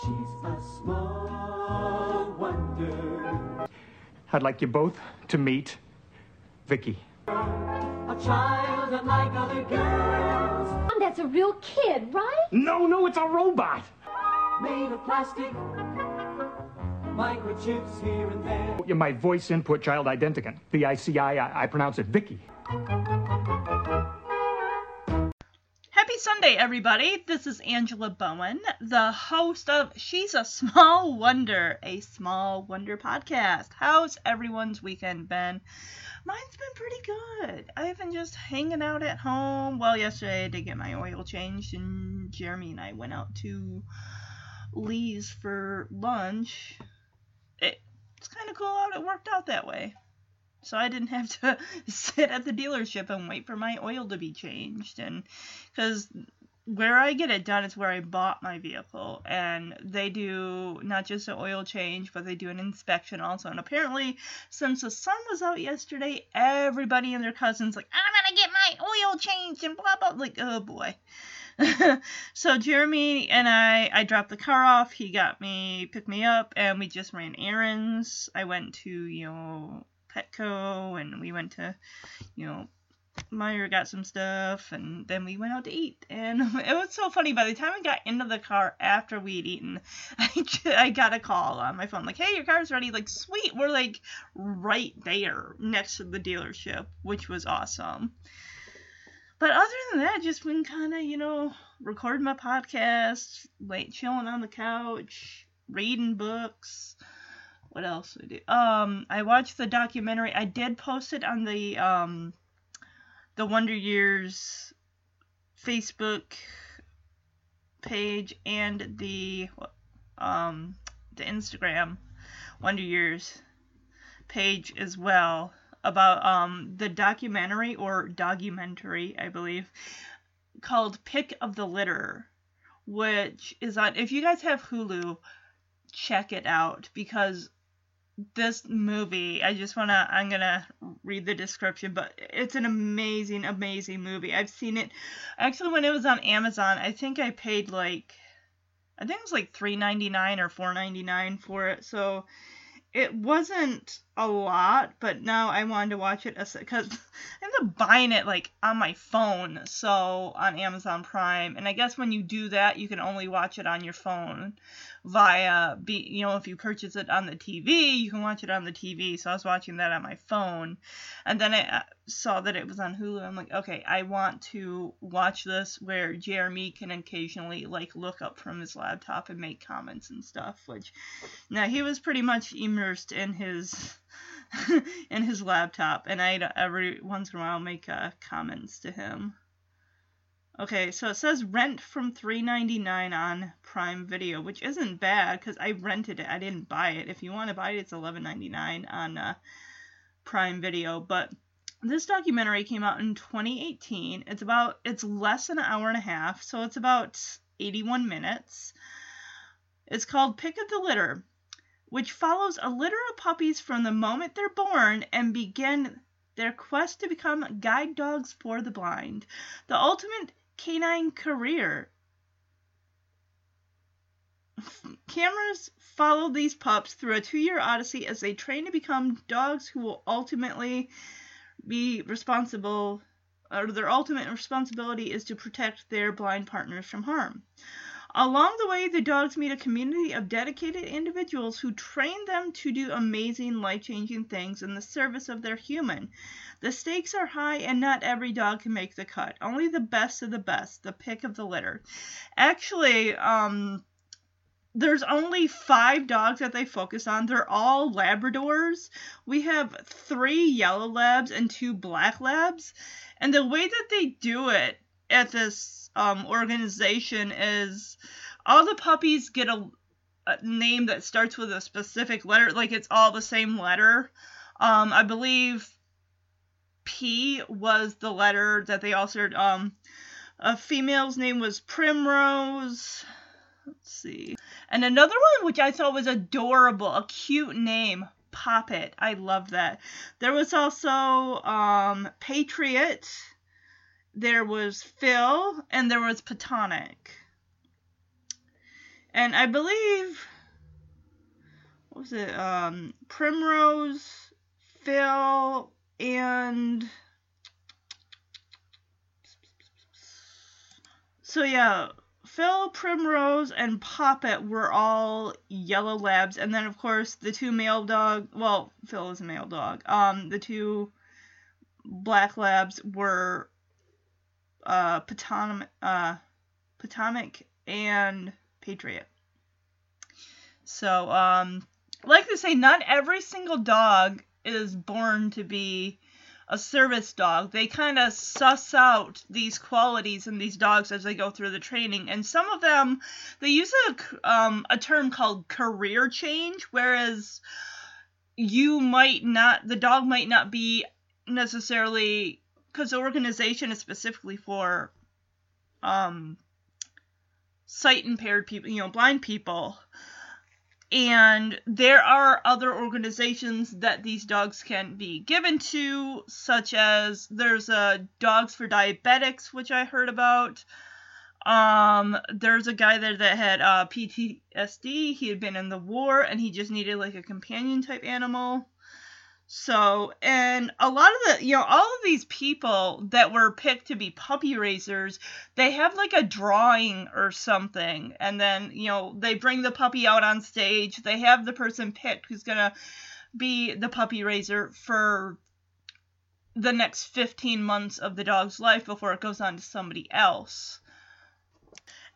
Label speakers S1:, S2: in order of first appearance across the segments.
S1: She's a small wonder.
S2: I'd like you both to meet Vicky.
S1: A child unlike other girls.
S3: That's a real kid, right?
S2: No, no, it's a robot.
S1: Made of plastic. Microchips here and there.
S2: You're My voice input child identicant. V-I-C-I, I, I pronounce it Vicky.
S4: Happy Sunday, everybody. This is Angela Bowen, the host of She's a Small Wonder, a Small Wonder podcast. How's everyone's weekend been? Mine's been pretty good. I've been just hanging out at home. Well, yesterday I did get my oil changed, and Jeremy and I went out to Lee's for lunch. It, it's kind of cool how it worked out that way. So I didn't have to sit at the dealership and wait for my oil to be changed. And because where I get it done is where I bought my vehicle, and they do not just an oil change, but they do an inspection also. And apparently, since the sun was out yesterday, everybody and their cousins like, I'm gonna get my oil changed and blah blah. Like, oh boy. so Jeremy and I, I dropped the car off. He got me, picked me up, and we just ran errands. I went to you know Petco, and we went to you know Meijer got some stuff, and then we went out to eat. And it was so funny. By the time we got into the car after we'd eaten, I, I got a call on my phone like, "Hey, your car's ready." Like, sweet. We're like right there next to the dealership, which was awesome. But other than that, just been kind of you know recording my podcast, like chilling on the couch, reading books. What else I do? Um, I watched the documentary. I did post it on the um the Wonder Years Facebook page and the um the Instagram Wonder Years page as well about um the documentary or documentary I believe called Pick of the Litter which is on if you guys have Hulu check it out because this movie i just want to i'm gonna read the description but it's an amazing amazing movie. I've seen it actually when it was on amazon i think i paid like i think it was like 3.99 or 4.99 for it so it wasn't a lot but now i wanted to watch it because i ended up buying it like on my phone so on amazon prime and i guess when you do that you can only watch it on your phone via be you know if you purchase it on the TV you can watch it on the TV so I was watching that on my phone. And then I uh, saw that it was on Hulu. I'm like okay I want to watch this where Jeremy can occasionally like look up from his laptop and make comments and stuff which now he was pretty much immersed in his in his laptop. And I'd every once in a while make uh, comments to him Okay, so it says rent from $3.99 on Prime Video, which isn't bad because I rented it. I didn't buy it. If you want to buy it, it's $11.99 on uh, Prime Video. But this documentary came out in 2018. It's about it's less than an hour and a half, so it's about 81 minutes. It's called Pick of the Litter, which follows a litter of puppies from the moment they're born and begin their quest to become guide dogs for the blind. The ultimate canine career. Cameras follow these pups through a two year odyssey as they train to become dogs who will ultimately be responsible, or their ultimate responsibility is to protect their blind partners from harm. Along the way, the dogs meet a community of dedicated individuals who train them to do amazing, life changing things in the service of their human. The stakes are high, and not every dog can make the cut. Only the best of the best, the pick of the litter. Actually, um, there's only five dogs that they focus on. They're all Labradors. We have three yellow labs and two black labs. And the way that they do it at this um, organization is all the puppies get a, a, name that starts with a specific letter, like it's all the same letter. Um, I believe P was the letter that they also um, a female's name was Primrose. Let's see. And another one which I thought was adorable, a cute name, Poppet. I love that. There was also um, Patriot there was Phil, and there was Potomac. and I believe what was it? Um, Primrose, Phil, and so yeah, Phil, Primrose, and Poppet were all yellow labs, and then of course the two male dog. Well, Phil is a male dog. Um, the two black labs were uh uh, Potomac and Patriot. So, um, like to say, not every single dog is born to be a service dog. They kind of suss out these qualities in these dogs as they go through the training, and some of them they use a um, a term called career change, whereas you might not, the dog might not be necessarily because the organization is specifically for um sight impaired people, you know, blind people. And there are other organizations that these dogs can be given to, such as there's a Dogs for Diabetics, which I heard about. Um, there's a guy there that had uh, PTSD. He had been in the war, and he just needed like a companion type animal. So, and a lot of the, you know, all of these people that were picked to be puppy raisers, they have like a drawing or something. And then, you know, they bring the puppy out on stage. They have the person picked who's going to be the puppy raiser for the next 15 months of the dog's life before it goes on to somebody else.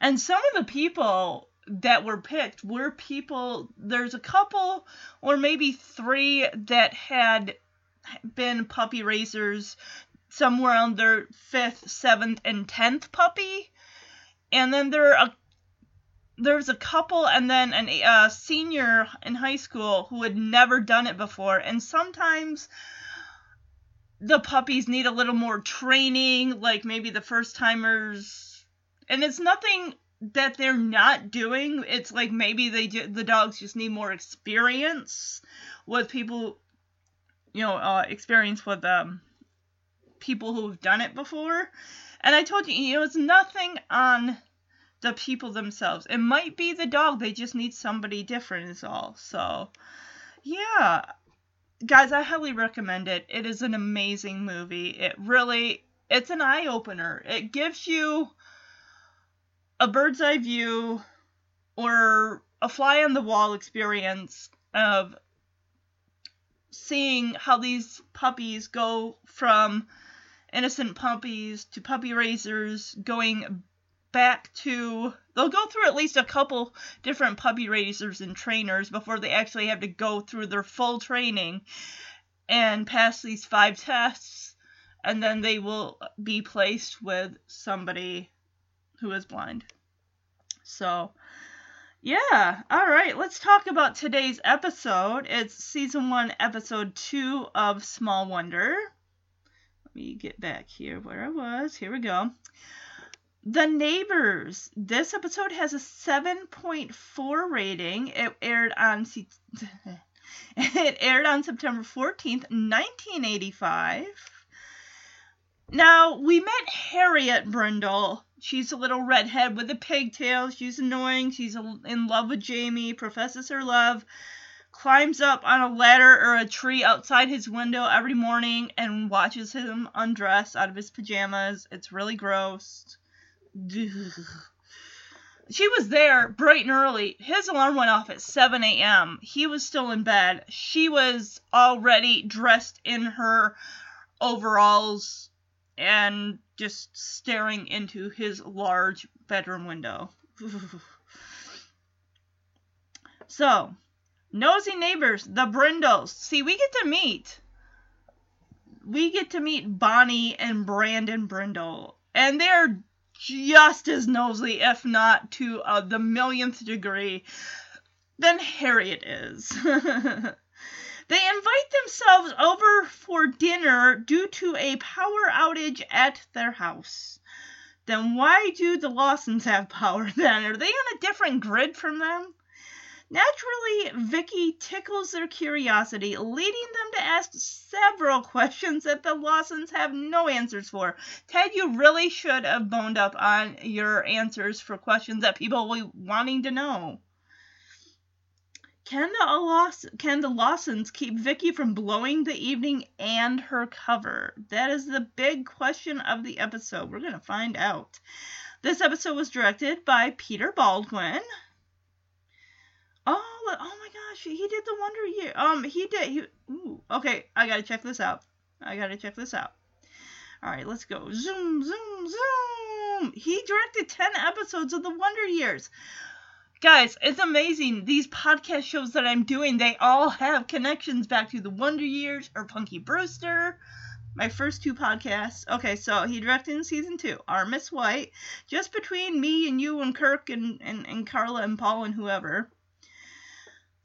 S4: And some of the people that were picked were people there's a couple or maybe three that had been puppy raisers somewhere on their fifth, seventh, and tenth puppy, and then there are a there's a couple and then an a senior in high school who had never done it before, and sometimes the puppies need a little more training, like maybe the first timers, and it's nothing that they're not doing. It's like maybe they ju- the dogs just need more experience with people, you know, uh, experience with um people who've done it before. And I told you, you know, it's nothing on the people themselves. It might be the dog; they just need somebody different, is all. So, yeah, guys, I highly recommend it. It is an amazing movie. It really, it's an eye opener. It gives you a bird's eye view or a fly on the wall experience of seeing how these puppies go from innocent puppies to puppy raisers going back to they'll go through at least a couple different puppy raisers and trainers before they actually have to go through their full training and pass these five tests and then they will be placed with somebody who is blind. So, yeah. All right, let's talk about today's episode. It's season 1, episode 2 of Small Wonder. Let me get back here where I was. Here we go. The Neighbors. This episode has a 7.4 rating. It aired on it aired on September 14th, 1985. Now, we met Harriet Brindle. She's a little redhead with a pigtail. She's annoying. She's in love with Jamie, professes her love, climbs up on a ladder or a tree outside his window every morning and watches him undress out of his pajamas. It's really gross. She was there bright and early. His alarm went off at 7 a.m. He was still in bed. She was already dressed in her overalls and just staring into his large bedroom window. so, nosy neighbors, the Brindles. See, we get to meet. We get to meet Bonnie and Brandon Brindle, and they're just as nosy, if not to uh, the millionth degree, than Harriet is. They invite themselves over for dinner due to a power outage at their house. Then why do the Lawsons have power then? Are they on a different grid from them? Naturally, Vicky tickles their curiosity, leading them to ask several questions that the Lawsons have no answers for. Ted, you really should have boned up on your answers for questions that people will be wanting to know. Can the Laws- can the Lawsons keep Vicky from blowing the evening and her cover? That is the big question of the episode. We're gonna find out. This episode was directed by Peter Baldwin. Oh, oh my gosh, he did the Wonder Year. Um, he did. He, ooh, okay, I gotta check this out. I gotta check this out. All right, let's go. Zoom, zoom, zoom. He directed ten episodes of the Wonder Years. Guys, it's amazing. These podcast shows that I'm doing, they all have connections back to the Wonder Years or Punky Brewster. My first two podcasts. Okay, so he directed in season two, Our Miss White, just between me and you and Kirk and, and, and Carla and Paul and whoever.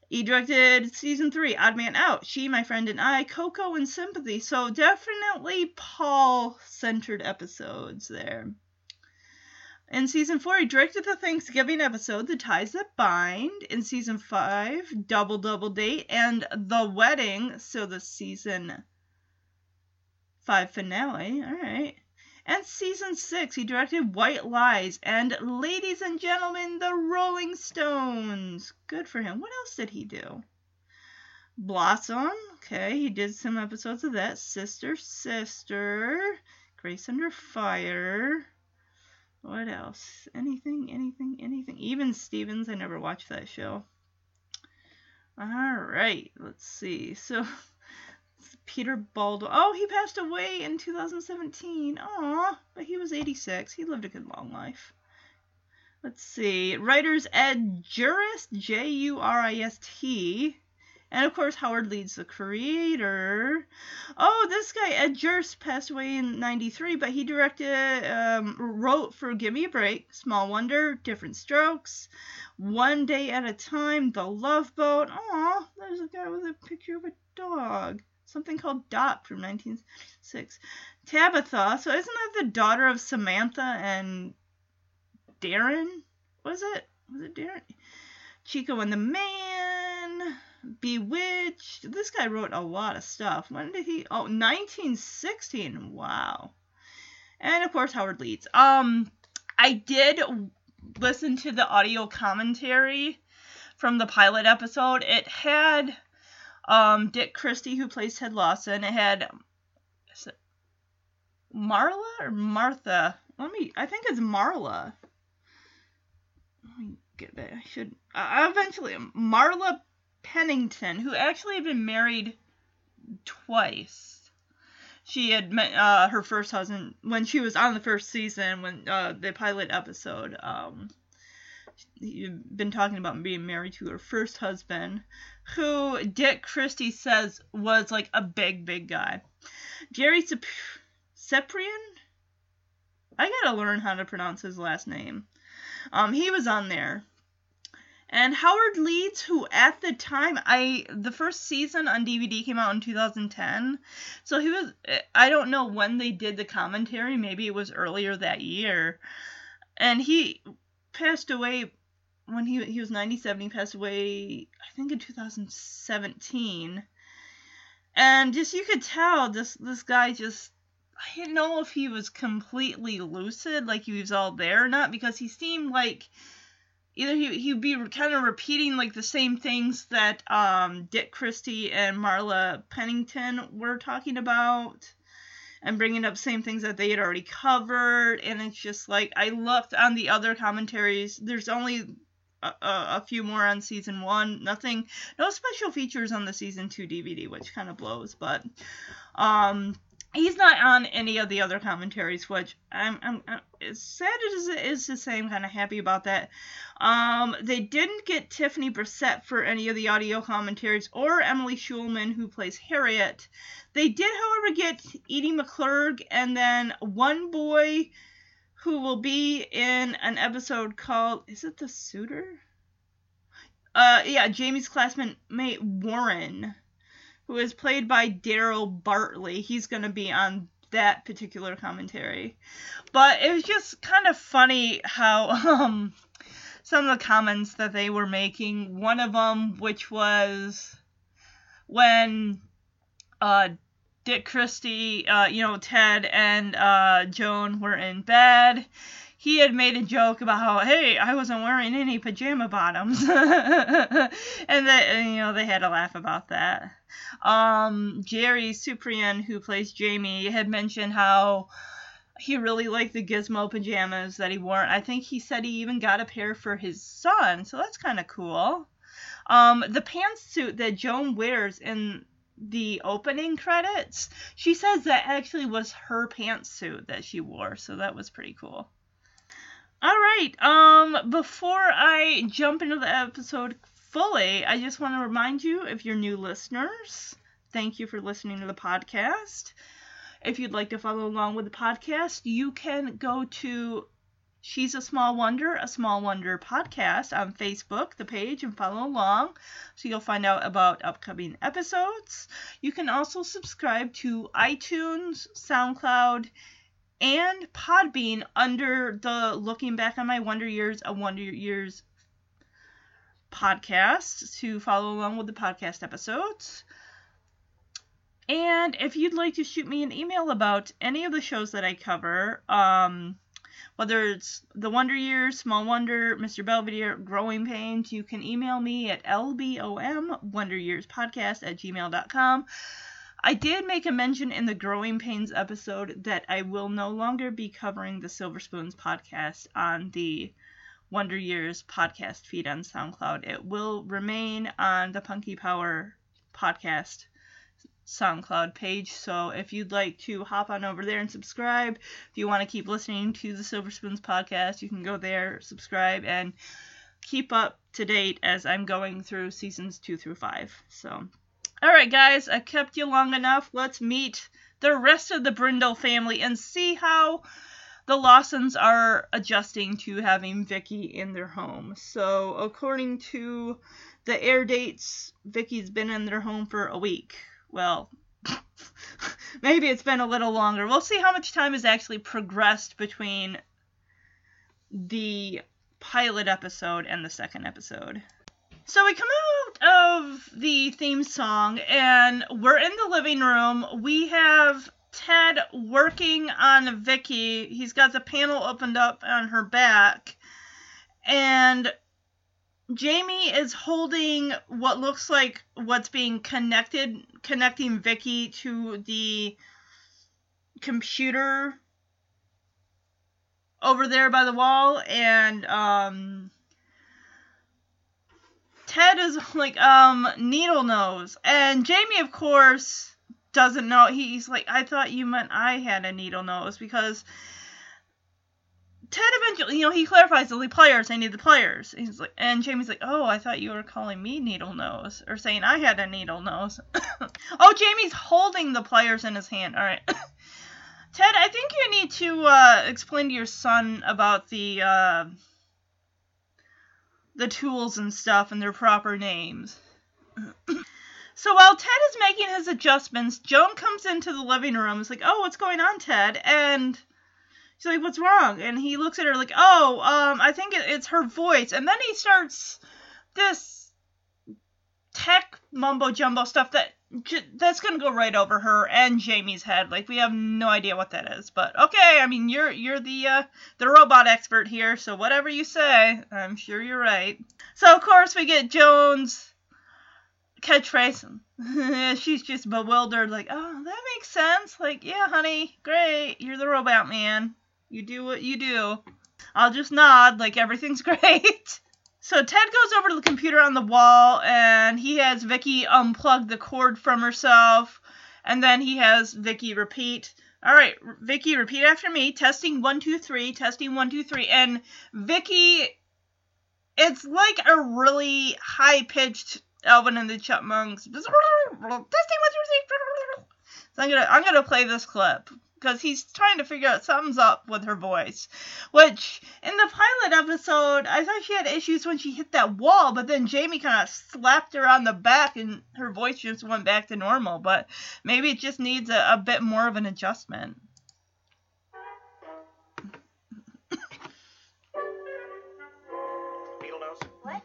S4: He directed season three, Odd Man Out, She, My Friend, and I, Coco, and Sympathy. So definitely Paul centered episodes there. In season four, he directed the Thanksgiving episode, The Ties That Bind. In season five, Double Double Date, and The Wedding. So the season five finale. All right. And season six, he directed White Lies and Ladies and Gentlemen, The Rolling Stones. Good for him. What else did he do? Blossom. Okay, he did some episodes of that. Sister, Sister. Grace Under Fire. What else? Anything, anything, anything. Even Stevens, I never watched that show. Alright, let's see. So, Peter Baldwin. Oh, he passed away in 2017. Aw, but he was 86. He lived a good long life. Let's see. Writers Ed Jurist, J U R I S T. And of course, Howard Leeds, the creator. Oh, this guy, Ed Jurist, passed away in 93, but he directed, um, wrote for Give Me a Break, Small Wonder, Diff'rent Strokes, One Day at a Time, The Love Boat. Aw, there's a guy with a picture of a dog. Something called Dot from 1906. Tabitha, so isn't that the daughter of Samantha and Darrin? Was it? Was it Darrin? Chico and the Man. Bewitched. This guy wrote a lot of stuff. When did he? Oh, 1916. Wow. And of course, Howard Leeds. Um, I did listen to the audio commentary from the pilot episode. It had um Dick Christie who plays Ted Lawson. It had it Marla or Martha. Let me. I think it's Marla. Let me get that. I should. Uh, eventually, Marla Pennington, who actually had been married twice. She had met uh, her first husband when she was on the first season, when uh, the pilot episode. Um, you've been talking about being married to her first husband, who Dick Christie says was like a big, big guy. Jerry Cip- Cyprian? I gotta learn how to pronounce his last name. Um, he was on there. And Howard Leeds, who at the time I the first season on DVD came out in 2010, so he was I don't know when they did the commentary, maybe it was earlier that year, and he passed away when he he was 97. He passed away I think in 2017, and just you could tell this this guy just I didn't know if he was completely lucid, like he was all there or not, because he seemed like either he he'd be kind of repeating like the same things that um Dick Christie and Marla Pennington were talking about and bringing up same things that they had already covered. And it's just like I looked on the other commentaries. There's only a, a, a few more on season 1 nothing no special features on the season 2 DVD which kind of blows but um he's not on any of the other commentaries, which I'm, I'm, I'm as sad as it is to say, I'm kind of happy about that. Um, they didn't get Tiffany Brissette for any of the audio commentaries, or Emily Schulman, who plays Harriet. They did, however, get Edie McClurg, and then one boy who will be in an episode called, is it The Suitor? Uh, yeah, Jamie's classmate mate Warren who is played by Daryl Bartley. He's going to be on that particular commentary. But it was just kind of funny how um some of the comments that they were making. One of them, which was when uh, Dick Christie, uh, you know, Ted and uh, Joan were in bed. He had made a joke about how, hey, I wasn't wearing any pajama bottoms, and that you know they had a laugh about that. Um, Jerry Supiran, who plays Jamie, had mentioned how he really liked the gizmo pajamas that he wore. I think he said he even got a pair for his son, so that's kind of cool. Um, the pantsuit that Joan wears in the opening credits, she says that actually was her pantsuit that she wore, so that was pretty cool. All right, um, before I jump into the episode fully, I just want to remind you if you're new listeners, thank you for listening to the podcast. If you'd like to follow along with the podcast, you can go to She's a Small Wonder, a Small Wonder podcast on Facebook, the page, and follow along so you'll find out about upcoming episodes. You can also subscribe to iTunes, SoundCloud, and Podbean under the Looking Back on My Wonder Years, a Wonder Years podcast to follow along with the podcast episodes. And if you'd like to shoot me an email about any of the shows that I cover, um, whether it's The Wonder Years, Small Wonder, Mr. Belvedere, Growing Pains, you can email me at lbomwonderyearspodcast at gmail.com. I did make a mention in the Growing Pains episode that I will no longer be covering the Silver Spoons podcast on the Wonder Years podcast feed on SoundCloud. It will remain on the Punky Power podcast SoundCloud page. So if you'd like to hop on over there and subscribe, if you want to keep listening to the Silver Spoons podcast, you can go there, subscribe, and keep up to date as I'm going through seasons two through five. So Alright, guys, I kept you long enough. Let's meet the rest of the Brindle family and see how the Lawsons are adjusting to having Vicky in their home. So, according to the air dates, Vicky's been in their home for a week. Well, maybe it's been a little longer. We'll see how much time has actually progressed between the pilot episode and the second episode. So we come out of the theme song and we're in the living room. We have Ted working on Vicky. He's got the panel opened up on her back. And Jamie is holding what looks like what's being connected, connecting Vicky to the computer over there by the wall. And, um, Ted is like, um, needle nose. And Jamie, of course, doesn't know. He's like, I thought you meant I had a needle nose because Ted eventually, you know, he clarifies the pliers. I need the pliers. He's like, and Jamie's like, oh, I thought you were calling me needle nose or saying I had a needle nose. oh, Jamie's holding the pliers in his hand. All right. Ted, I think you need to uh, explain to your son about the uh, the tools and stuff and their proper names. so while Ted is making his adjustments, Joan comes into the living room. It's like, oh, what's going on, Ted? And she's like, what's wrong? And he looks at her like, oh, um, I think it, it's her voice. And then he starts this tech mumbo jumbo stuff that that's gonna go right over her and Jamie's head. Like we have no idea what that is, but okay. I mean, you're you're the uh, the robot expert here, so whatever you say, I'm sure you're right. So of course we get Joan's catchphrase. She's just bewildered, like, oh, that makes sense. Like, yeah, honey, great. You're the robot man. You do what you do. I'll just nod, like everything's great. So Ted goes over to the computer on the wall and he has Vicky unplug the cord from herself and then he has Vicky repeat. All right, Vicky, repeat after me. Testing one, two, three. Testing one, two, three. And Vicky, it's like a really high pitched Alvin and the Chipmunks. Testing one, two, three. So I'm gonna I'm gonna play this clip because he's trying to figure out something's up with her voice. Which in the pilot episode, I thought she had issues when she hit that wall, but then Jamie kind of slapped her on the back and her voice just went back to normal. But maybe it just needs a, a bit more of an adjustment. Needle nose? What?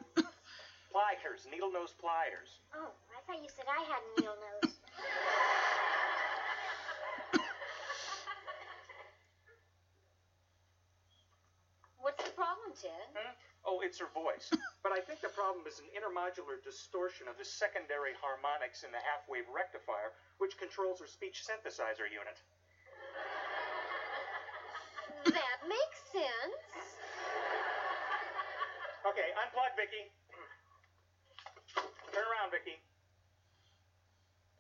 S5: Pliers, needle nose pliers.
S3: Oh, I thought you said I had needle nose. What's
S5: Hmm? Oh, it's her voice. but I think the problem is an intermodular distortion of the secondary harmonics in the half wave rectifier, which controls her speech synthesizer unit.
S3: That makes sense.
S5: Okay, unplug, Vicky. Turn around, Vicky.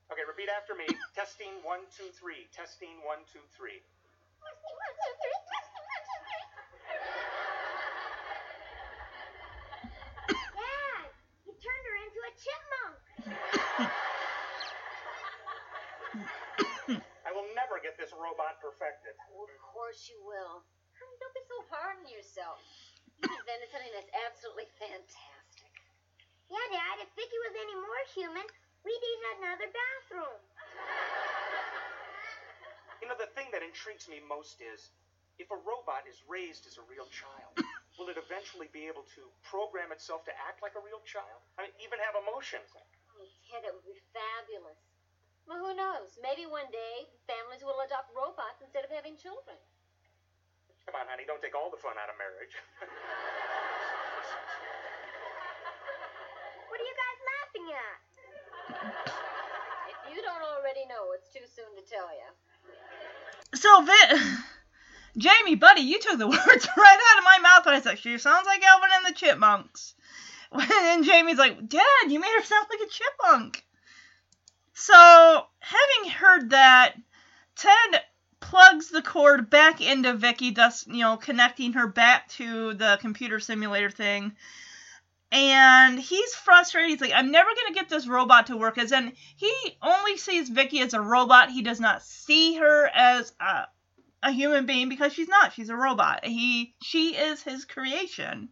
S5: Okay, repeat after me. Testing one, two, three. Testing one, two, three.
S3: Dad, you turned her into a chipmunk.
S5: I will never get this robot perfected.
S3: of course you will. Honey, don't be so hard on yourself. You invented something that's absolutely fantastic. Yeah, Dad, if Vicky was any more human, we'd need another bathroom.
S5: You know, the thing that intrigues me most is if a robot is raised as a real child, will it eventually be able to program itself to act like a real child? I mean, even have emotions?
S3: Oh, Ted, it would be fabulous. Well, who knows? Maybe one day families will adopt robots instead of having children.
S5: Come on, honey, don't take all the fun out of marriage.
S3: What are you guys laughing at? if you don't already know, it's too soon to tell you.
S4: So, Vi- Jamie, buddy, you took the words right out of my mouth when I said she sounds like Alvin and the Chipmunks. And Jamie's like, Dad, you made her sound like a chipmunk. So, having heard that, Ted plugs the cord back into Vicky, thus, you know, connecting her back to the computer simulator thing. And he's frustrated. He's like, I'm never going to get this robot to work. As in, he only sees Vicky as a robot. He does not see her as a, a human being because she's not. She's a robot. He, she is his creation.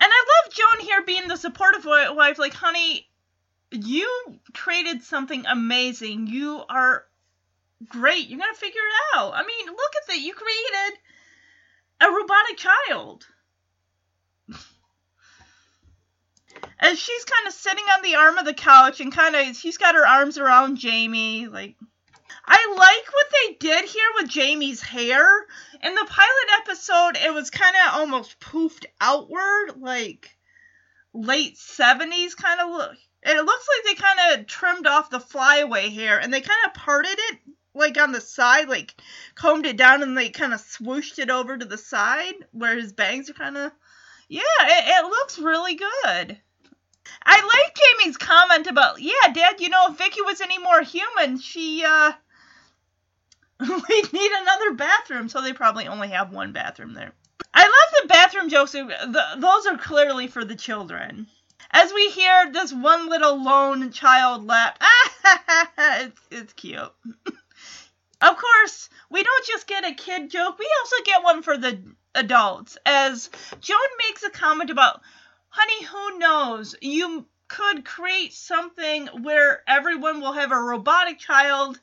S4: And I love Joan here being the supportive wife. Like, honey, you created something amazing. You are great. You're gonna figure it out. I mean, look at that. You created a robotic child. As she's kind of sitting on the arm of the couch and kind of, she's got her arms around Jamie. Like, I like what they did here with Jamie's hair. In the pilot episode, it was kind of almost poofed outward, like late 70s kind of look. And It looks like they kind of trimmed off the flyaway hair and they kind of parted it like on the side, like combed it down and they kind of swooshed it over to the side where his bangs are kind of. Yeah, it, it looks really good. I like Jamie's comment about, yeah, Dad, you know, if Vicky was any more human, she, uh, we'd need another bathroom, so they probably only have one bathroom there. I love the bathroom jokes. The, those are clearly for the children. As we hear this one little lone child laugh, it's, it's cute. of course, we don't just get a kid joke, we also get one for the adults. As Joan makes a comment about, honey, who knows? You could create something where everyone will have a robotic child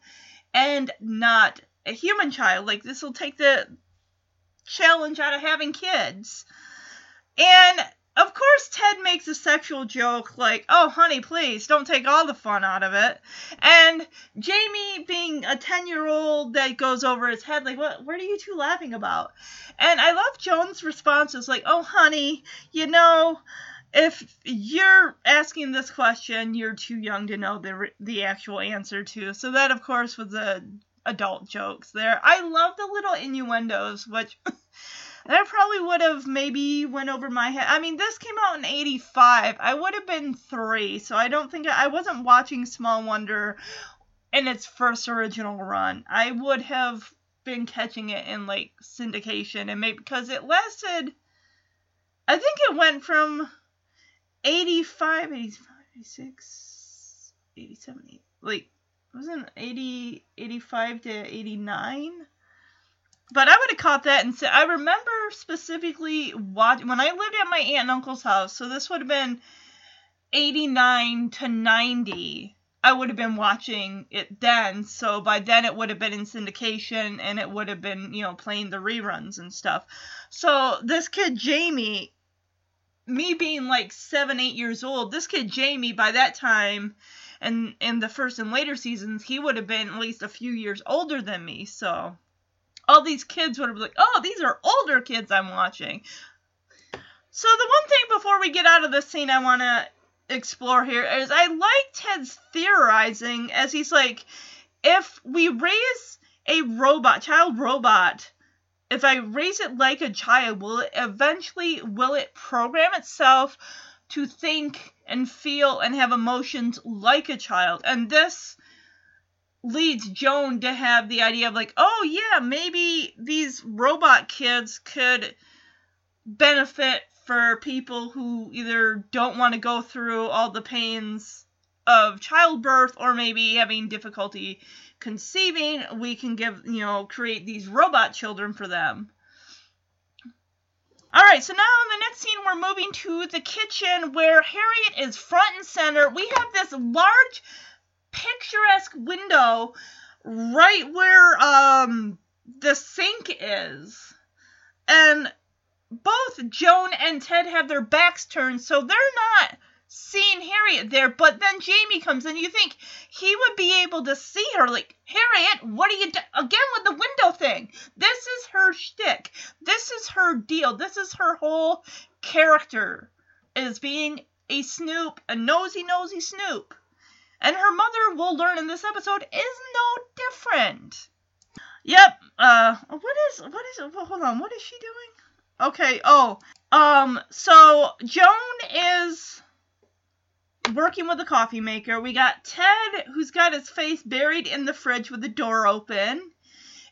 S4: and not a human child. Like, this will take the challenge out of having kids. And of course, Ted makes a sexual joke like, oh, honey, please don't take all the fun out of it. And Jamie, being a 10 year old that goes over his head, like, what, what are you two laughing about? And I love Joan's response is like, oh, honey, you know, if you're asking this question, you're too young to know the, the actual answer to. So that, of course, was the adult jokes there. I love the little innuendos, which. that probably would have maybe went over my head. I mean, this came out in 85. I would have been 3, so I don't think I, I wasn't watching Small Wonder in its first original run. I would have been catching it in like syndication and maybe because it lasted I think it went from 85 85 86 87 eight- like wasn't 80 85 to 89 but I would have caught that and said I remember specifically watch when I lived at my aunt and uncle's house. So this would have been 89 to 90. I would have been watching it then. So by then it would have been in syndication and it would have been, you know, playing the reruns and stuff. So this kid Jamie me being like seven, eight years old, this kid Jamie by that time, and in the first and later seasons, he would have been at least a few years older than me. So all these kids would have been like, oh, these are older kids I'm watching. So the one thing before we get out of this scene I want to explore here is I like Ted's theorizing as he's like, if we raise a robot, child robot, if I raise it like a child, will it eventually will it program itself to think and feel and have emotions like a child? And this leads Joan to have the idea of like, oh yeah, maybe these robot kids could benefit for people who either don't want to go through all the pains of childbirth or maybe having difficulty conceiving, we can give, you know, create these robot children for them. All right, so now in the next scene, we're moving to the kitchen where Harriet is front and center. We have this large, picturesque window right where um the sink is, and both Joan and Ted have their backs turned, so they're not seeing Harriet there. But then Jamie comes in. You think he would be able to see her? Like Harriet, what are you do-? again with the window thing? This is her shtick. This is her deal. This is her whole character is being a snoop, a nosy, nosy snoop. And her mother, we'll learn in this episode, is no different. Yep. Uh, what is what is? Well, hold on. What is she doing? Okay. Oh. Um. So Joan is working with the coffee maker. We got Ted, who's got his face buried in the fridge with the door open.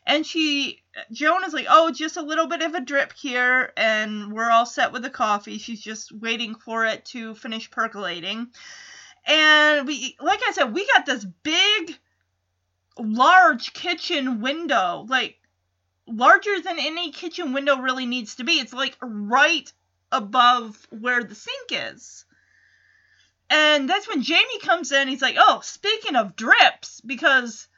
S4: And she, Joan is like, oh, just a little bit of a drip here, and we're all set with the coffee. She's just waiting for it to finish percolating. And we, like I said, we got this big, large kitchen window, like larger than any kitchen window really needs to be. It's like right above where the sink is. And that's when Jamie comes in. He's like, "Oh, speaking of drips, because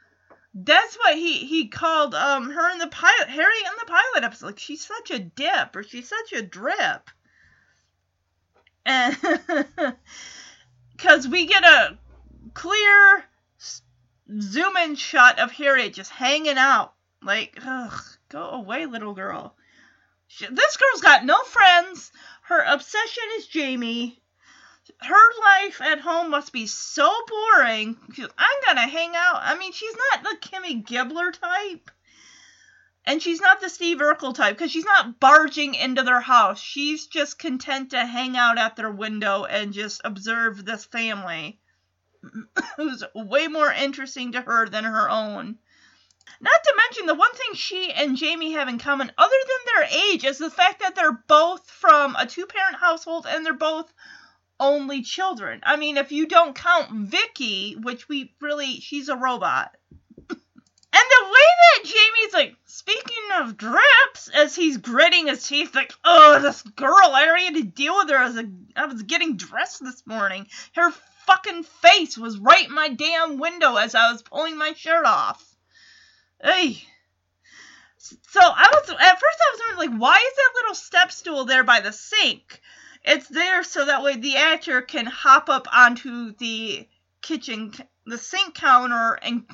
S4: that's what he he called um her in the pilot, Harry in the pilot episode. Like she's such a dip or she's such a drip." And because we get a clear zoom in shot of Harriet just hanging out, like, ugh, go away, little girl. She, this girl's got no friends. Her obsession is Jamie her life at home must be so boring. I'm gonna hang out. I mean, she's not the Kimmy Gibbler type. And she's not the Steve Urkel type because she's not barging into their house. She's just content to hang out at their window and just observe this family who's way more interesting to her than her own. Not to mention the one thing she and Jamie have in common, other than their age, is the fact that they're both from a two parent household and they're both only children. I mean, if you don't count Vicky, which we really, she's a robot. And the way that Jamie's like, speaking of drips, as he's gritting his teeth, like, oh, this girl, I already had to deal with her as a, I was getting dressed this morning. Her fucking face was right in my damn window as I was pulling my shirt off. Hey. So I was, at first I was like, why is that little step stool there by the sink? It's there so that way the actor can hop up onto the kitchen, the sink counter, and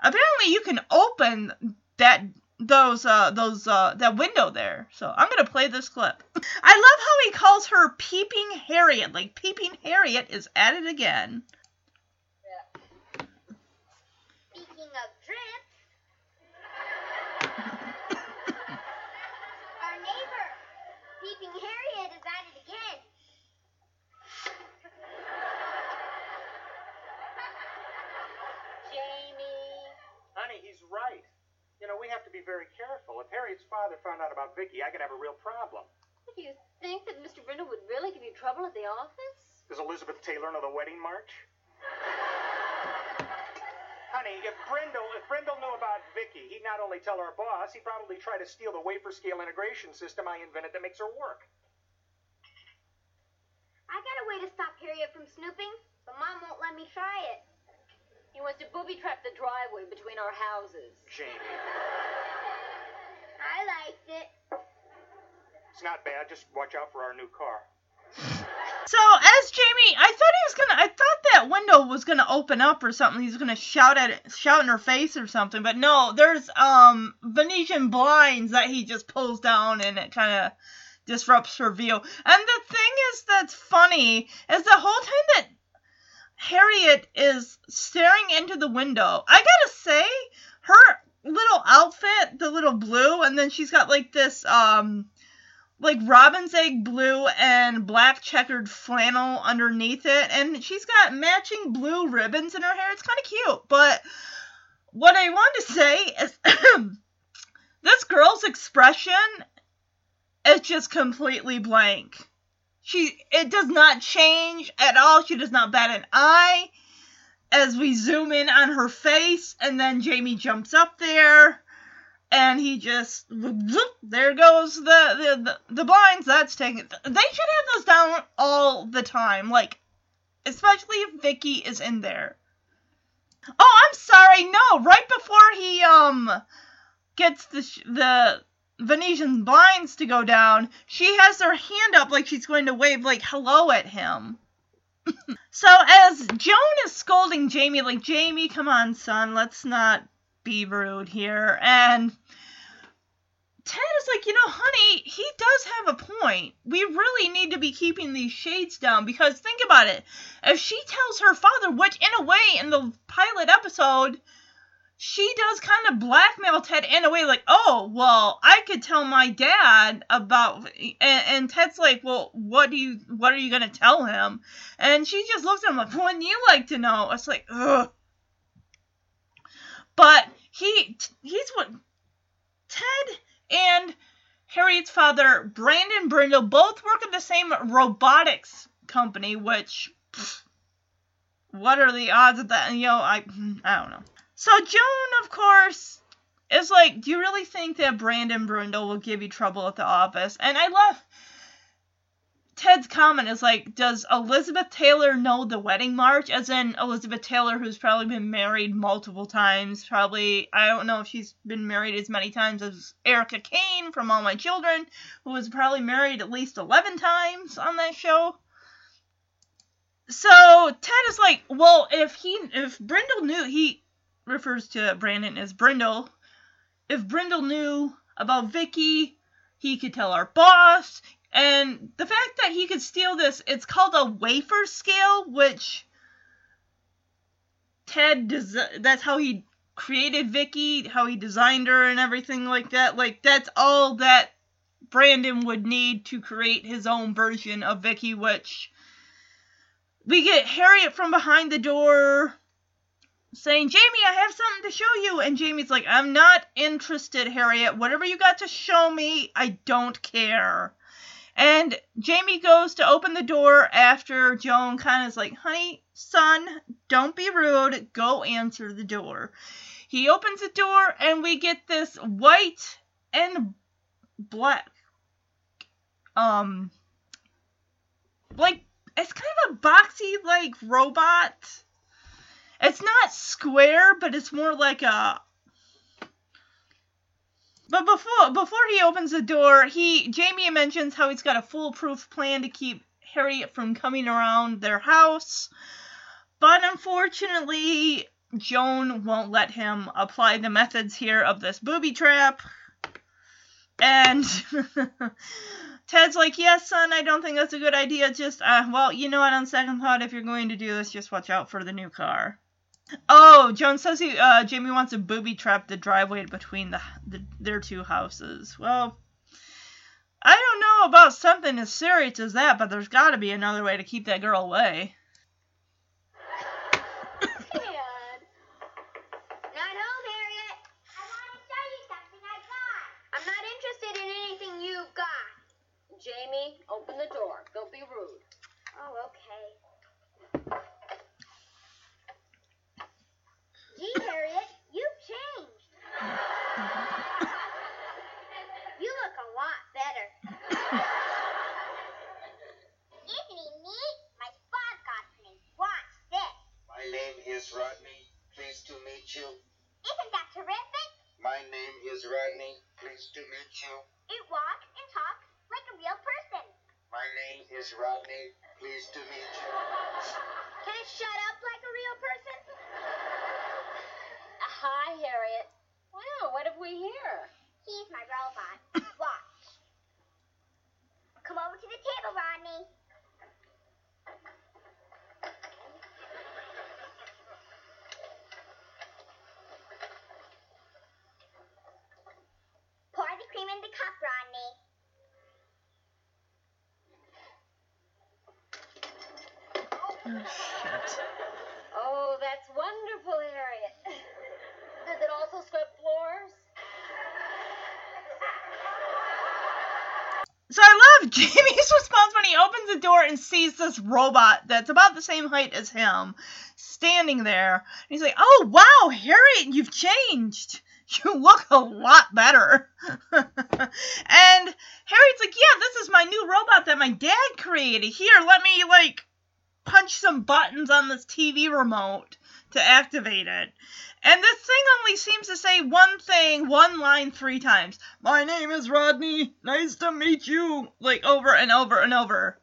S4: apparently you can open that those uh those uh that window there. So I'm gonna play this clip. I love how he calls her Peeping Harriet. Like Peeping Harriet is at it again.
S3: Speaking of drips, our neighbor, Peeping Harriet, is at it again.
S5: Jamie. Honey, he's right. You know, we have to be very careful. If Harriet's father found out about Vicky, I could have a real problem.
S3: Do you think that Mr. Brindle would really give you trouble at the office?
S5: Does Elizabeth Taylor know the wedding march? Honey, if Brindle if Brindle knew about Vicky, he'd not only tell her boss, he'd probably try to steal the wafer scale integration system I invented that makes her work.
S3: I got a way to stop Harriet from snooping, but Mom won't let me try it.
S6: He wants to booby trap the driveway between our houses.
S5: Jamie.
S3: I liked it.
S5: It's not bad, just watch out for our new car.
S4: So as Jamie, I thought he was gonna. I thought that window was gonna open up or something. He's gonna shout at it, shout in her face or something. But no, there's um Venetian blinds that he just pulls down, and it kind of disrupts her view. And the thing is that's funny is the whole time that Harriet is staring into the window. I gotta say, her little outfit, the little blue, and then she's got like this um like robin's egg blue and black checkered flannel underneath it and she's got matching blue ribbons in her hair it's kind of cute but what i want to say is this girl's expression is just completely blank she it does not change at all she does not bat an eye as we zoom in on her face and then jamie jumps up there and he just there goes the, the the the blinds. That's taking. They should have those down all the time, like especially if Vicky is in there. Oh, I'm sorry. No, right before he um gets the sh- the Venetian blinds to go down, she has her hand up like she's going to wave like hello at him. so as Joan is scolding Jamie, like Jamie, come on, son, let's not be rude here. And Ted is like, you know, honey, he does have a point. We really need to be keeping these shades down because think about it. If she tells her father, which in a way in the pilot episode, she does kind of blackmail Ted in a way like, oh, well, I could tell my dad about, and, and Ted's like, well, what do you, what are you gonna tell him? And she just looks at him like, wouldn't you like to know? It's like, ugh. But he he's what Ted and Harriet's father, Brandon Brindle, both work at the same robotics company, which pff, what are the odds of that? You know, I I don't know. So Joan, of course, is like, do you really think that Brandon Brindle will give you trouble at the office? And I love Ted's comment is like, does Elizabeth Taylor know the wedding march? As in Elizabeth Taylor, who's probably been married multiple times. Probably, I don't know if she's been married as many times as Erica Kane from All My Children, who was probably married at least 11 times on that show. So Ted is like, well, if he, if Brindle knew, he refers to Brandon as Brindle. If Brindle knew about Vicky, he could tell our boss. And the fact that he could steal this, it's called a wafer scale, which Ted does. That's how he created Vicky, how he designed her, and everything like that. Like that's all that Brandon would need to create his own version of Vicky, which we get Harriet from behind the door saying, Jamie, I have something to show you. And Jamie's like, I'm not interested, Harriet. Whatever you got to show me, I don't care. And Jamie goes to open the door after Joan kind of is like, honey, son, don't be rude. Go answer the door. He opens the door and we get this white and black. Um, like, it's kind of a boxy, like, robot. It's not square, but it's more like a but before before he opens the door, he Jamie mentions how he's got a foolproof plan to keep Harriet from coming around their house. But unfortunately, Joan won't let him apply the methods here of this booby trap. And Ted's like, Yes, son, I don't think that's a good idea. Just, uh, well, you know what, on second thought, if you're going to do this, just watch out for the new car. Oh, Joan says he, uh, Jamie wants to booby trap the driveway between the, the their two houses. Well, I don't know about something as serious as that, but there's got to be another way to keep that girl away.
S3: Dad. Not home, Harriet. I want to show you something I got. I'm not interested in anything you've got.
S6: Jamie, open the door. Don't be rude.
S3: Oh, okay. Gee, Harriet, you've changed. you look a lot better. Isn't he neat? My spot got me. Watch this.
S7: My name is Rodney. Pleased to meet you.
S3: Isn't that terrific?
S7: My name is Rodney. Pleased to meet you.
S3: It walks and talks like a real person.
S7: My name is Rodney. Pleased Pleased to meet you.
S3: Can it shut up like a real person?
S6: Hi, Harriet. Wow, what have we here?
S3: He's my robot. Watch. Come over to the table, Rodney. Pour the cream in the cup, Rodney.
S4: Oh, shit.
S6: Oh, that's wonderful, Harriet. Does it also scrub floors?
S4: So I love Jamie's response when he opens the door and sees this robot that's about the same height as him standing there. And he's like, "Oh wow, Harriet, you've changed. You look a lot better." and Harriet's like, "Yeah, this is my new robot that my dad created. Here, let me like punch some buttons on this TV remote to activate it." And this thing only seems to say one thing, one line three times. My name is Rodney. Nice to meet you. Like over and over and over.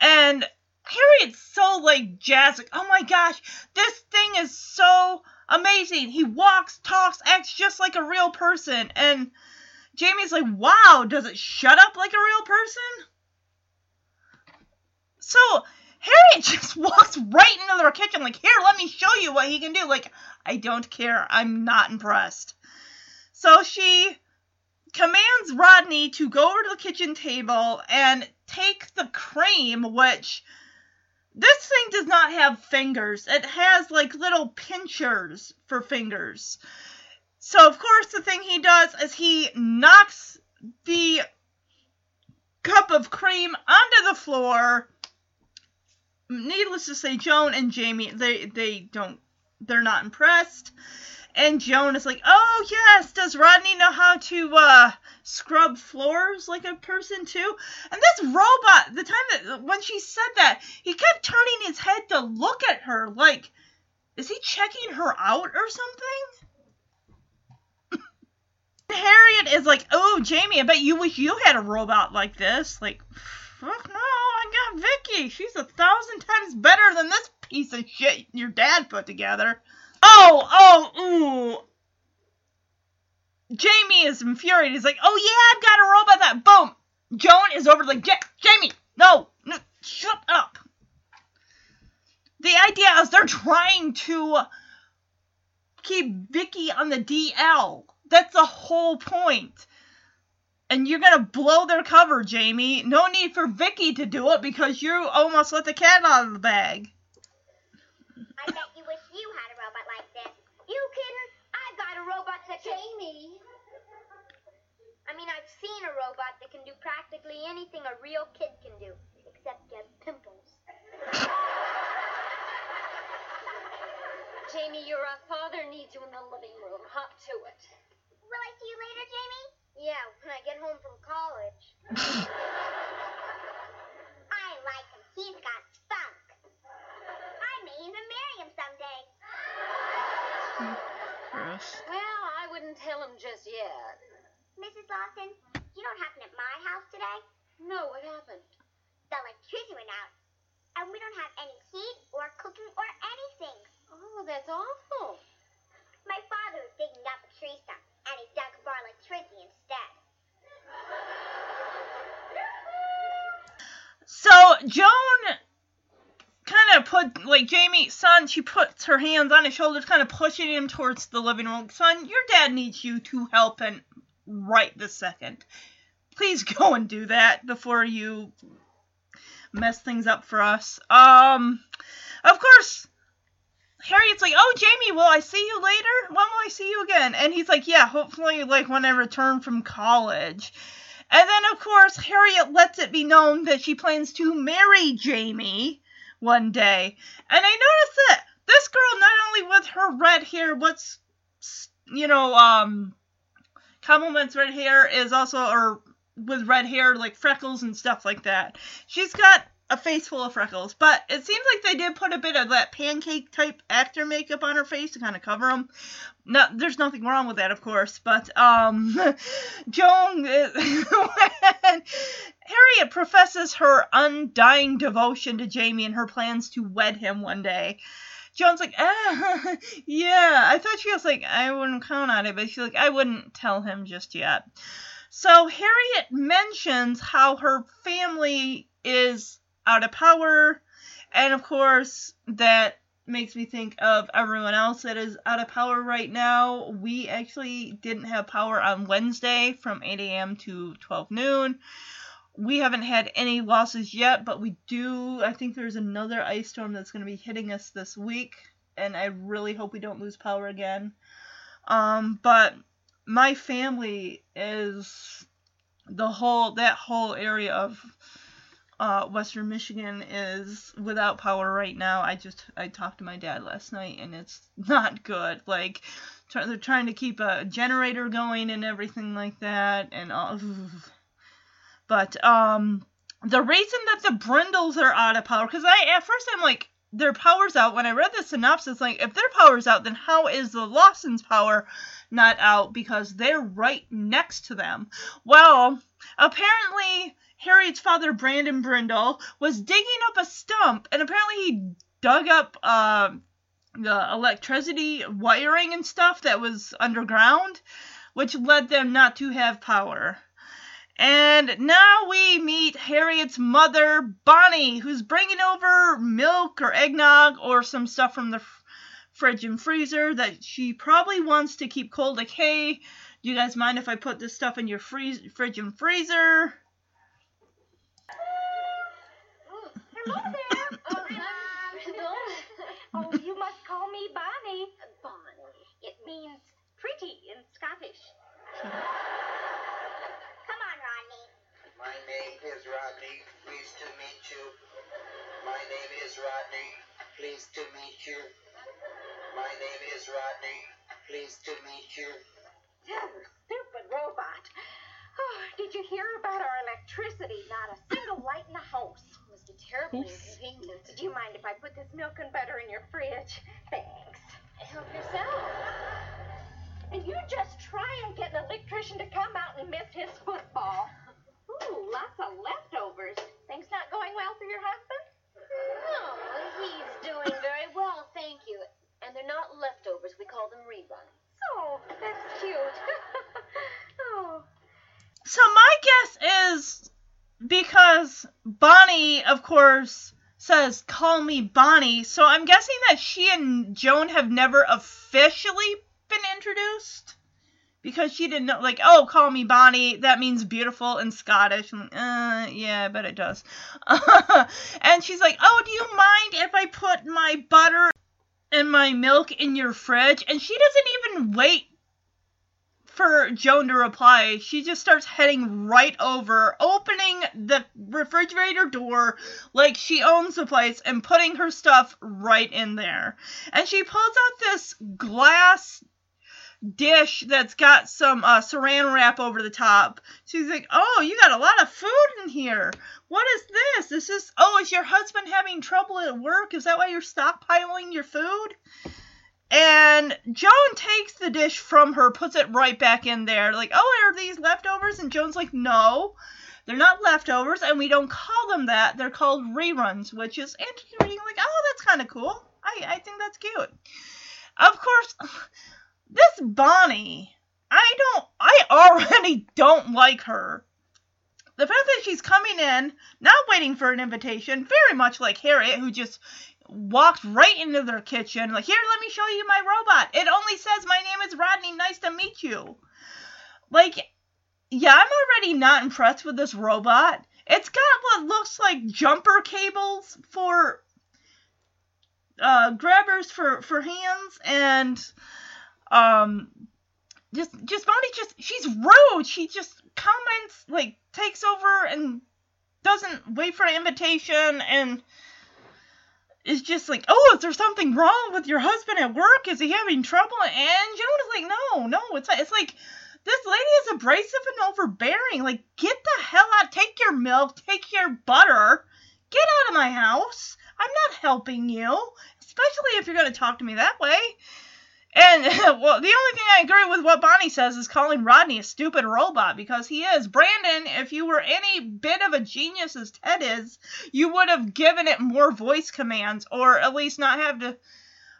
S4: And Harriet's so like jazzed. Like, oh my gosh, this thing is so amazing. He walks, talks, acts just like a real person. And Jamie's like, wow, does it shut up like a real person? So Harriet just walks right into their kitchen, like, here, let me show you what he can do. Like, I don't care. I'm not impressed. So she commands Rodney to go over to the kitchen table and take the cream, which this thing does not have fingers. It has like little pinchers for fingers. So, of course, the thing he does is he knocks the cup of cream onto the floor. Needless to say, Joan and Jamie, they, they don't they're not impressed. And Joan is like, "Oh yes, does Rodney know how to uh, scrub floors like a person too?" And this robot, the time that when she said that, he kept turning his head to look at her, like, is he checking her out or something? Harriet is like, "Oh, Jamie, I bet you wish you had a robot like this." Like, fuck no, I got Vicky. She's a thousand times better than this piece of shit your dad put together. Oh, oh, ooh. Jamie is infuriated. He's like, oh yeah, I've got a robot that boom. Joan is over like, Ja- Jamie, no, no, shut up. The idea is they're trying to keep Vicky on the DL. That's the whole point. And you're gonna blow their cover, Jamie. No need for Vicky to do it because you almost let the cat out of the bag.
S3: Jamie. I mean, I've seen a robot that can do practically anything a real kid can do, except get pimples.
S6: Jamie, your uh, father needs you in the living room. Hop to it.
S3: Will I see you later, Jamie? Yeah, when I get home from college. I like him. He's got spunk. I may even marry him someday.
S4: Gross.
S6: Well, I wouldn't tell him just yet.
S3: Mrs. Lawson, you don't happen at my house today?
S6: No, what happened?
S3: The electricity went out. And we don't have any heat or cooking or anything.
S6: Oh, that's awful.
S3: My father was digging up a tree stump, and he dug for electricity instead.
S4: So Joan kind of put like Jamie, son, she puts her hands on his shoulders, kind of pushing him towards the living room. Son, your dad needs you to help and right this second. Please go and do that before you mess things up for us. Um, of course, Harriet's like, "Oh, Jamie, will I see you later? When will I see you again?" And he's like, "Yeah, hopefully, like when I return from college." And then, of course, Harriet lets it be known that she plans to marry Jamie one day. And I noticed that this girl, not only with her red hair, what's, you know, um, compliments red hair, is also, or with red hair, like freckles and stuff like that. She's got a face full of freckles, but it seems like they did put a bit of that pancake type actor makeup on her face to kind of cover them. No, there's nothing wrong with that, of course, but um, Joan, when Harriet professes her undying devotion to Jamie and her plans to wed him one day. Joan's like, ah, yeah. I thought she was like, I wouldn't count on it, but she's like, I wouldn't tell him just yet. So Harriet mentions how her family is out of power, and of course that makes me think of everyone else that is out of power right now. We actually didn't have power on Wednesday from 8 a.m. to 12 noon. We haven't had any losses yet, but we do. I think there's another ice storm that's going to be hitting us this week, and I really hope we don't lose power again. Um, but my family is the whole that whole area of uh, Western Michigan is without power right now. I just I talked to my dad last night and it's not good. Like they're trying to keep a generator going and everything like that and all. But um, the reason that the Brindles are out of power because I at first I'm like their power's out. When I read the synopsis, like if their power's out, then how is the Lawson's power not out? Because they're right next to them. Well, apparently Harriet's father, Brandon Brindle, was digging up a stump, and apparently he dug up uh, the electricity wiring and stuff that was underground, which led them not to have power. And now we meet Harriet's mother, Bonnie, who's bringing over milk or eggnog or some stuff from the fridge and freezer that she probably wants to keep cold. Like, hey, do you guys mind if I put this stuff in your freeze- fridge and freezer?
S6: Hello there. Oh, I'm Oh, you must call me Bonnie. Bonnie. It means pretty in Scottish. Come on, Rodney.
S7: My name is Rodney. Pleased to meet you. My name is Rodney. Pleased to meet you. My name is Rodney. Pleased to meet you.
S6: Stupid robot. Oh, did you hear about our electricity? Not a single light in the house. Must be terribly inconvenient. Did you mind if I put this milk and butter in your fridge? Thanks. Help yourself. And you just try and get an electrician to come out and miss his football. Ooh, lots of leftovers. Things not going well for your husband?
S3: Oh, he's doing very well, thank you. And they're not leftovers. We call them reruns.
S6: Oh, that's cute. oh.
S4: So my guess is because Bonnie, of course, says call me Bonnie, so I'm guessing that she and Joan have never officially been introduced. Because she didn't know, like, oh, call me Bonnie, that means beautiful in Scottish. I'm uh, yeah, I bet it does. and she's like, oh, do you mind if I put my butter and my milk in your fridge? And she doesn't even wait for Joan to reply, she just starts heading right over, opening the refrigerator door like she owns the place and putting her stuff right in there. And she pulls out this glass dish that's got some uh, saran wrap over the top. She's like, "Oh, you got a lot of food in here. What is this? Is this oh, is your husband having trouble at work? Is that why you're stockpiling your food?" And Joan takes the dish from her, puts it right back in there. Like, oh, are these leftovers? And Joan's like, no, they're not leftovers, and we don't call them that. They're called reruns, which is interesting. Like, oh, that's kind of cool. I, I think that's cute. Of course, this Bonnie, I don't, I already don't like her. The fact that she's coming in, not waiting for an invitation, very much like Harriet, who just walked right into their kitchen, like, here, let me show you my robot. It only says, my name is Rodney, nice to meet you. Like, yeah, I'm already not impressed with this robot. It's got what looks like jumper cables for uh, grabbers for, for hands, and um, just just Bonnie just she's rude. She just comments like takes over and doesn't wait for an invitation and is just like, oh, is there something wrong with your husband at work? Is he having trouble? And Joan is like, no, no, it's it's like this lady is abrasive and overbearing. Like, get the hell out. Take your milk, take your butter, Get out of my house. I'm not helping you, especially if you're going to talk to me that way. And well, the only thing I agree with what Bonnie says is calling Rodney a stupid robot because he is. Brandon, if you were any bit of a genius as Ted is, you would have given it more voice commands or at least not have to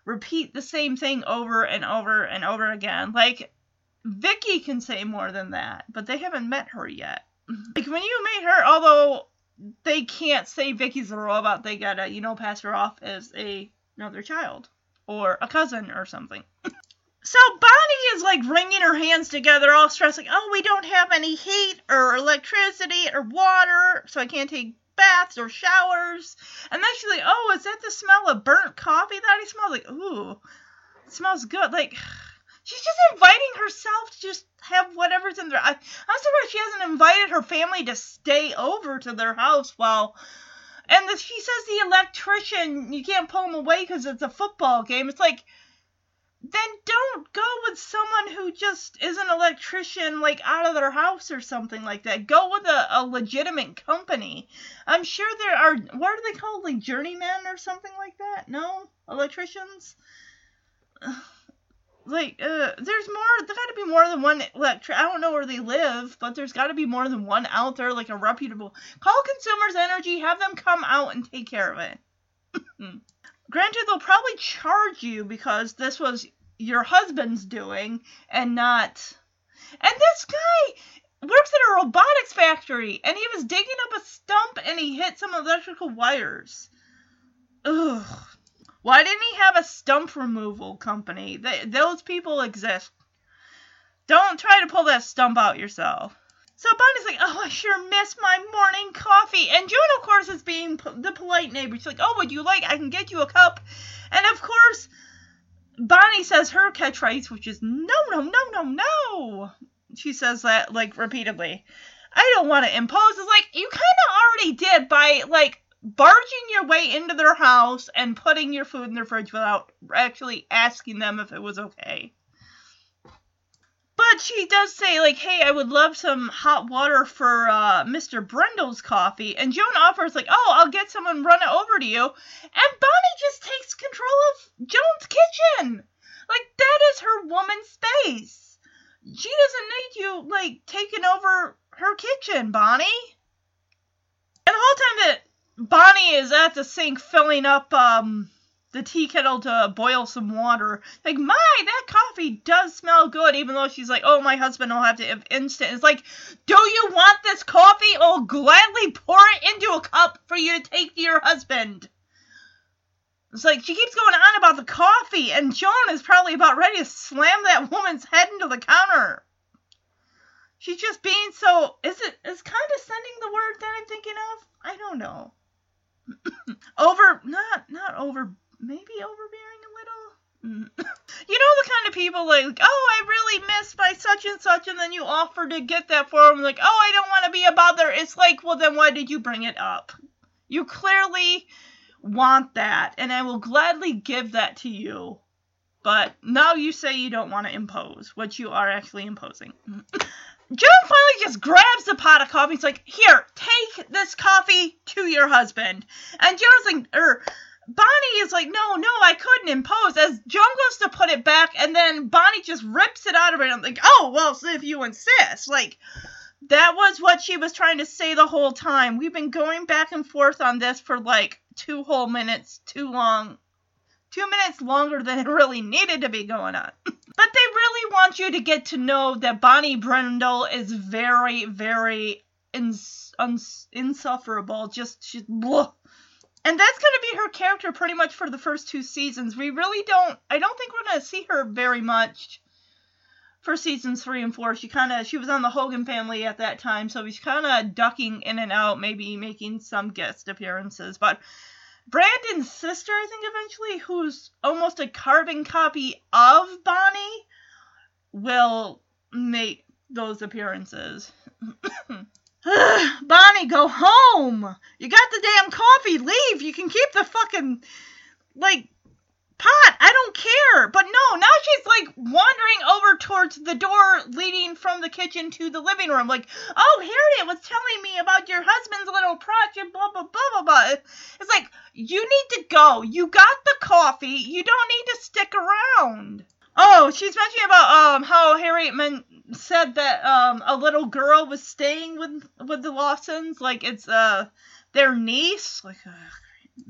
S4: repeat the same thing over and over and over again. Like Vicky can say more than that, but they haven't met her yet. Like when you meet her, although they can't say Vicky's a robot, they gotta, you know, pass her off as a another child or a cousin or something. So Bonnie is like wringing her hands together, all stressed, like, oh, we don't have any heat or electricity or water, so I can't take baths or showers. And then she's like, oh, is that the smell of burnt coffee that I smell? Like, ooh, smells good. Like, she's just inviting herself to just have whatever's in there. I, I'm surprised she hasn't invited her family to stay over to their house while. And the, she says the electrician, you can't pull him away because it's a football game. It's like, then don't go with someone who just is an electrician, like out of their house or something like that. Go with a, a legitimate company. I'm sure there are, what are they called? Like journeymen or something like that? No? Electricians? Like, uh, there's more, there gotta be more than one electric. I don't know where they live, but there's gotta be more than one out there, like a reputable. Call Consumers Energy, have them come out and take care of it. Granted, they'll probably charge you because this was your husband's doing and not. And this guy works at a robotics factory and he was digging up a stump and he hit some electrical wires. Ugh. Why didn't he have a stump removal company? Those people exist. Don't try to pull that stump out yourself. So Bonnie's like, oh, I sure miss my morning coffee. And June, of course, is being the polite neighbor. She's like, oh, would you like? I can get you a cup. And of course, Bonnie says her catchphrase, which is no, no, no, no, no. She says that like repeatedly. I don't want to impose. It's like you kind of already did by like barging your way into their house and putting your food in their fridge without actually asking them if it was okay. But she does say, like, hey, I would love some hot water for uh, Mr. Brindle's coffee. And Joan offers, like, oh, I'll get someone run it over to you. And Bonnie just takes control of Joan's kitchen. Like, that is her woman's space. She doesn't need you, like, taking over her kitchen, Bonnie. And the whole time that Bonnie is at the sink filling up, um, the tea kettle to boil some water. Like, my, that coffee does smell good, even though she's like, oh, my husband will have to have instant. It's like, do you want this coffee? I'll gladly pour it into a cup for you to take to your husband. It's like she keeps going on about the coffee, and Joan is probably about ready to slam that woman's head into the counter. She's just being so. Is it is condescending the word that I'm thinking of? I don't know. over, not not over maybe overbearing a little. Mm. you know the kind of people like, oh, I really miss my such and such, and then you offer to get that for them, like, oh, I don't want to be a bother. It's like, well, then why did you bring it up? You clearly want that, and I will gladly give that to you. But now you say you don't want to impose, what you are actually imposing. Joan finally just grabs the pot of coffee. He's like, "Here, take this coffee to your husband." And Joan's like, er, Bonnie is like, "No, no, I couldn't impose." As Joan goes to put it back, and then Bonnie just rips it out of. And I'm like, "Oh, well, if you insist." Like, that was what she was trying to say the whole time. We've been going back and forth on this for like two whole minutes, too long, two minutes longer than it really needed to be going on. But they really want you to get to know that Bonnie Brindle is very, very ins- uns- insufferable. Just, she, blah. And that's going to be her character pretty much for the first two seasons. We really don't, I don't think we're going to see her very much for seasons three and four. She kind of, she was on the Hogan family at that time, so she's kind of ducking in and out, maybe making some guest appearances. But Brandon's sister, I think eventually, who's almost a carbon copy of Bonnie, will make those appearances. Bonnie, go home! You got the damn coffee, leave! You can keep the fucking, like, pot I don't care. But no, now she's like wandering over towards the door leading from the kitchen to the living room. Like, oh, Harriet was telling me about your husband's little project, blah, blah, blah, blah, blah. It's like, you need to go. You got the coffee. You don't need to stick around. Oh, she's mentioning about um how Harriet men- said that um a little girl was staying with with the Lawsons, like it's uh their niece. Like, uh,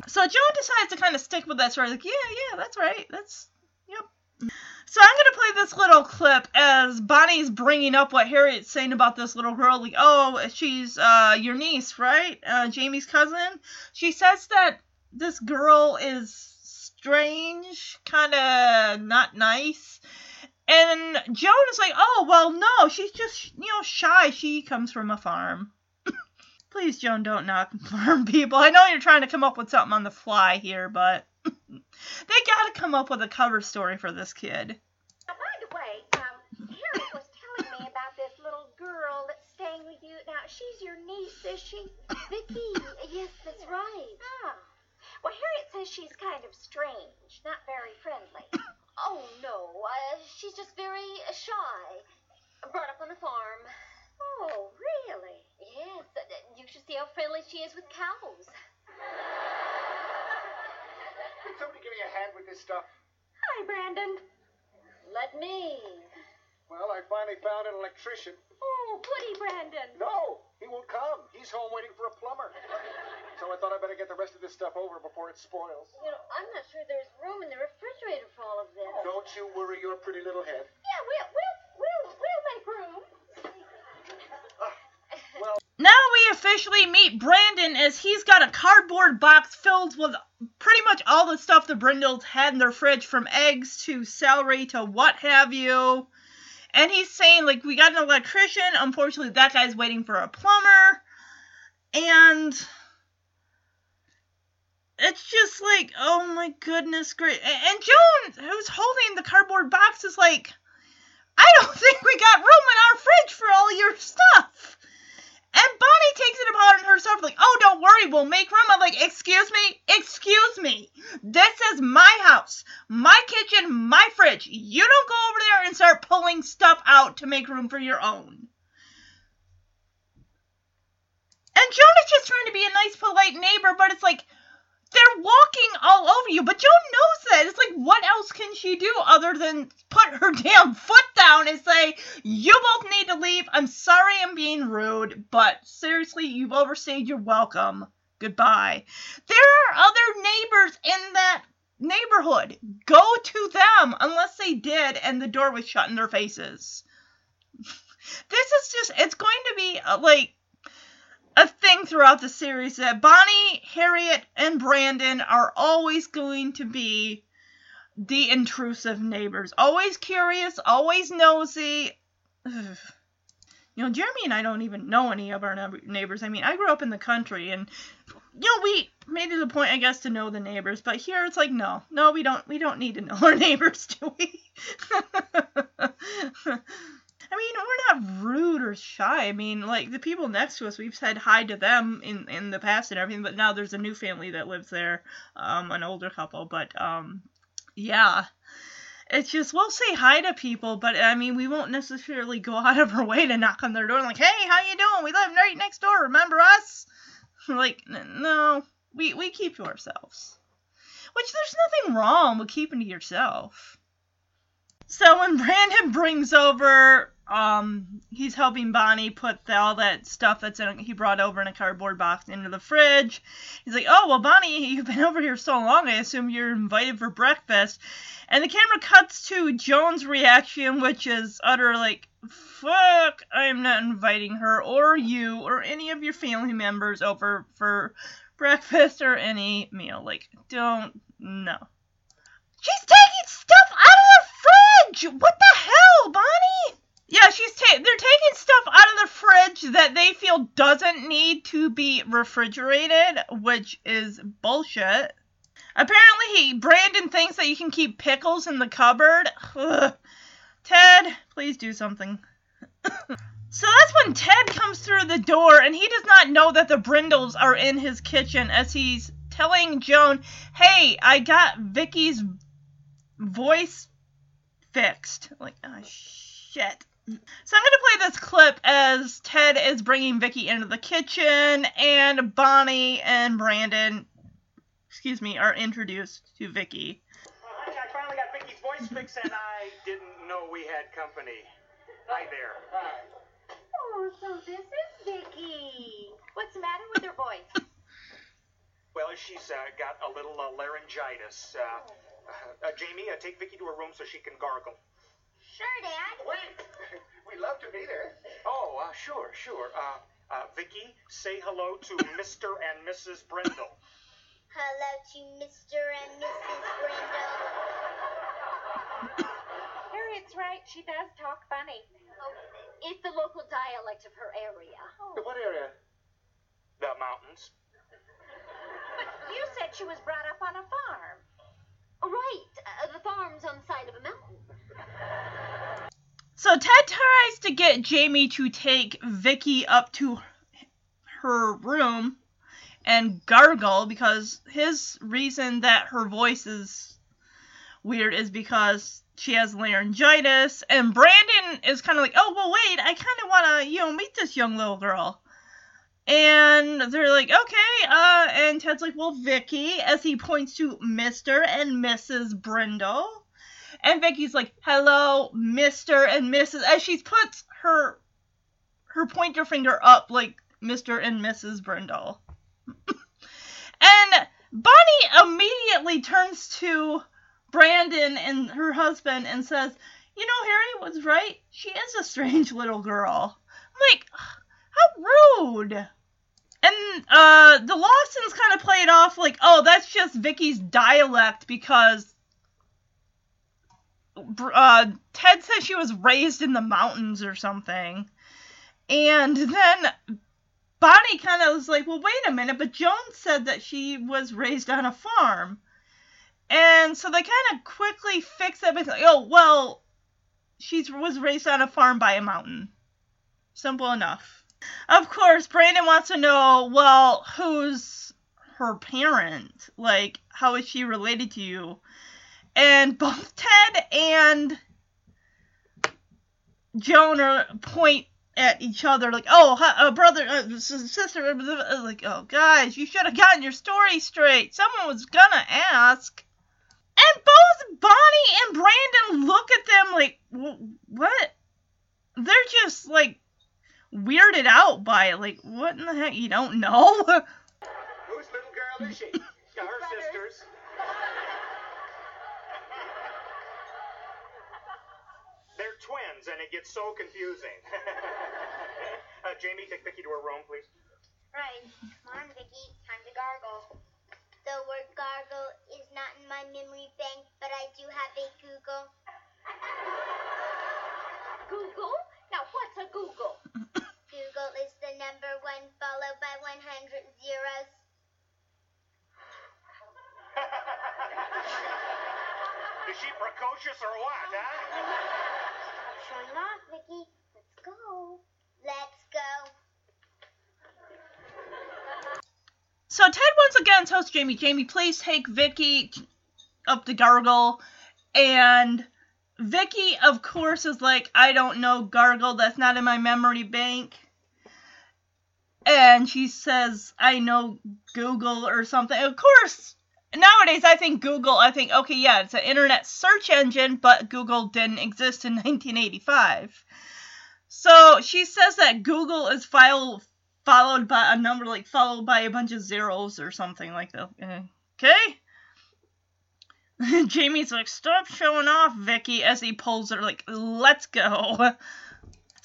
S4: so Joan decides to kind of stick with that story. Like, yeah, yeah, that's right. That's yep. So I'm gonna play this little clip as Bonnie's bringing up what Harriet's saying about this little girl. Like, oh, she's uh your niece, right? Uh, Jamie's cousin. She says that this girl is strange, kind of not nice. And Joan is like, oh, well, no, she's just, you know, shy. She comes from a farm. Please, Joan, don't knock farm people. I know you're trying to come up with something on the fly here, but they gotta come up with a cover story for this kid.
S6: Now, by the way, um, Harriet was telling me about this little girl that's staying with you. Now, she's your niece, is she?
S3: Vicky, yes, that's right.
S6: Ah. Well, Harriet says she's kind of strange, not very friendly.
S3: Oh, no, uh, she's just very uh, shy. Brought up on a farm.
S6: Oh, really?
S3: Yes, uh, you should see how friendly she is with cows.
S5: Can somebody give me a hand with this stuff?
S6: Hi, Brandon.
S3: Let me.
S5: Well, I finally found an electrician.
S6: Oh, goody, Brandon.
S5: No, he won't come. He's home waiting for a plumber. So I thought I'd better get the rest of this stuff over before it spoils.
S3: You know, I'm not sure there's room in the refrigerator for all of this.
S5: Don't you worry your pretty little head.
S6: Yeah, we'll, we'll, we'll make room.
S4: Now we officially meet Brandon as he's got a cardboard box filled with pretty much all the stuff the Brindles had in their fridge, from eggs to celery to what have you. And he's saying, like, we got an electrician. Unfortunately, that guy's waiting for a plumber. And it's just like, oh my goodness, great. And Joan, who's holding the cardboard box, is like, I don't think we got room in our fridge for all your stuff. And Bonnie takes it upon herself, like, oh, don't worry, we'll make room. I'm like, excuse me, excuse me. This is my house, my kitchen, my fridge. You don't go over there and start pulling stuff out to make room for your own. And Joan is just trying to be a nice, polite neighbor, but it's like, they're walking all over you. But Joan knows that. It's like, what else can she do other than put her damn foot down and say, you both need to leave. I'm sorry I'm being rude, but seriously, you've overstayed your welcome. Goodbye. There are other neighbors in that neighborhood. Go to them unless they did and the door was shut in their faces. this is just, it's going to be uh, like a thing throughout the series that Bonnie, Harriet, and Brandon are always going to be the intrusive neighbors. Always curious, always nosy. Ugh. You know, Jeremy and I don't even know any of our neighbors. I mean, I grew up in the country and you know, we made it a point, I guess, to know the neighbors, but here it's like, no, no, we don't, we don't need to know our neighbors, do we? I mean, we're not rude or shy. I mean, like the people next to us, we've said hi to them in in the past and everything, but now there's a new family that lives there, um, an older couple. But um, yeah, it's just we'll say hi to people, but I mean, we won't necessarily go out of our way to knock on their door and like, hey, how you doing? We live right next door. Remember us? like, no, we we keep to ourselves. Which there's nothing wrong with keeping to yourself. So when Brandon brings over, um, he's helping Bonnie put the, all that stuff that's in he brought over in a cardboard box into the fridge. He's like, "Oh well, Bonnie, you've been over here so long. I assume you're invited for breakfast." And the camera cuts to Joan's reaction, which is utter like, "Fuck! I'm not inviting her or you or any of your family members over for breakfast or any meal. Like, don't no." She's taking stuff out of the fridge. What the hell, Bonnie? Yeah, she's ta- they're taking stuff out of the fridge that they feel doesn't need to be refrigerated, which is bullshit. Apparently, he Brandon thinks that you can keep pickles in the cupboard. Ugh. Ted, please do something. so that's when Ted comes through the door, and he does not know that the Brindles are in his kitchen as he's telling Joan, "Hey, I got Vicky's voice fixed. Like, oh shit. So I'm gonna play this clip as Ted is bringing Vicky into the kitchen, and Bonnie and Brandon, excuse me, are introduced to Vicky.
S5: Honey, I finally got Vicky's voice fixed, and I didn't know we had company. Hi there. Hi.
S6: Oh, so this is Vicky. What's the matter with her voice?
S5: Well, she's uh, got a little uh, laryngitis. Uh, uh, Jamie, uh, take Vicky to her room so she can gargle.
S3: Sure, Dad.
S7: Wait, we'd love to be there.
S5: Oh, uh, sure, sure. Uh, uh, Vicky, say hello to Mr. and Mrs. Brindle.
S3: Hello to Mr. and Mrs. Brindle.
S6: Harriet's right. She does talk funny.
S3: Oh, it's the local dialect of her area.
S7: What area?
S5: The mountains.
S6: But you said she was brought up on a farm.
S3: Right, uh, the farm's on the side of a mountain.
S4: So Ted tries to get Jamie to take Vicky up to her room and gargle because his reason that her voice is weird is because she has laryngitis and Brandon is kind of like, "Oh, well wait, I kind of want to, you know, meet this young little girl." And they're like, "Okay." Uh and Ted's like, "Well, Vicky," as he points to Mr. and Mrs. Brindle. And Vicky's like, "Hello, Mr. and Mrs." As she puts her her pointer finger up like Mr. and Mrs. Brindle. and Bonnie immediately turns to Brandon and her husband and says, "You know, Harry was right. She is a strange little girl." I'm like, how rude. And uh, the Lawsons kind of play it off like, oh, that's just Vicky's dialect because uh, Ted said she was raised in the mountains or something. And then Bonnie kind of was like, well, wait a minute, but Joan said that she was raised on a farm. And so they kind of quickly fix it with, oh, well, she was raised on a farm by a mountain. Simple enough. Of course, Brandon wants to know, well, who's her parent? Like, how is she related to you? And both Ted and Joan are point at each other like, oh, a brother, uh, sister, like, oh, guys, you should have gotten your story straight. Someone was gonna ask. And both Bonnie and Brandon look at them like, what? They're just like weirded out by it. Like, what in the heck? You don't know?
S5: Whose little girl is she? Yeah, her sisters. Twins, and it gets so confusing. uh, Jamie, take Vicky to her room, please.
S3: Right. Come on, Vicky. Time to gargle. The word gargle is not in my memory bank, but I do have a googol.
S6: Googol? Now, what's a googol?
S3: Googol is the number one followed by 100 zeros.
S5: is she precocious or what, huh?
S3: Stop showing off, Vicky. Let's go. Let's go.
S4: So Tells Jamie, Jamie, please take Vicky up the gargle. And Vicky, of course, is like, I don't know gargle. That's not in my memory bank. And she says, I know Google or something. Of course, nowadays I think Google, I think, okay, yeah, it's an internet search engine, but Google didn't exist in 1985. So she says that Google is file followed by a number like followed by a bunch of zeros or something like that. Okay? Jamie's like, stop showing off, Vicky, as he pulls her like, let's go.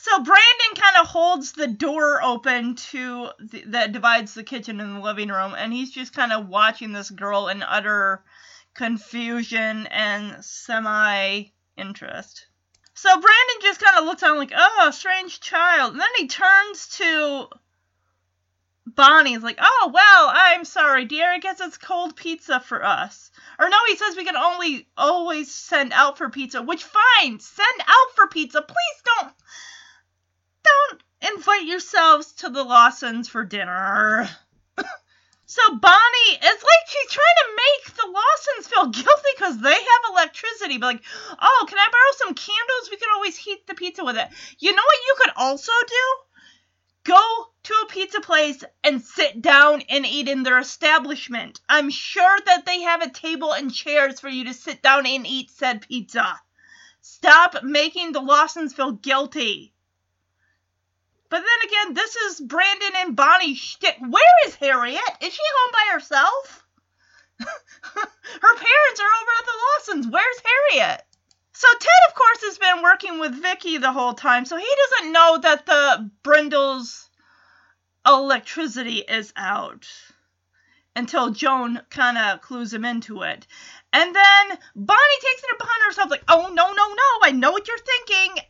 S4: So Brandon kind of holds the door open to the, that divides the kitchen and the living room, and he's just kind of watching this girl in utter confusion and semi interest. So Brandon just kind of looks on like, oh, strange child. And then he turns to Bonnie's like, oh, well, I'm sorry, dear. I guess it's cold pizza for us. Or no, he says we can only always send out for pizza, which fine, send out for pizza. Please don't, don't invite yourselves to the Lawsons for dinner. So Bonnie, it's like she's trying to make the Lawsons feel guilty because they have electricity. But like, oh, can I borrow some candles? We could always heat the pizza with it. You know what you could also do? Go to a pizza place and sit down and eat in their establishment. I'm sure that they have a table and chairs for you to sit down and eat said pizza. Stop making the Lawsons feel guilty. But then again, this is Brandon and Bonnie shtick. Where is Harriet? Is she home by herself? Her parents are over at the Lawsons. Where's Harriet? So Ted, of course, has been working with Vicky the whole time, so he doesn't know that the Brindle's electricity is out until Joan kind of clues him into it. And then Bonnie takes it upon herself, like, oh, no, no, no, I know what you're thinking.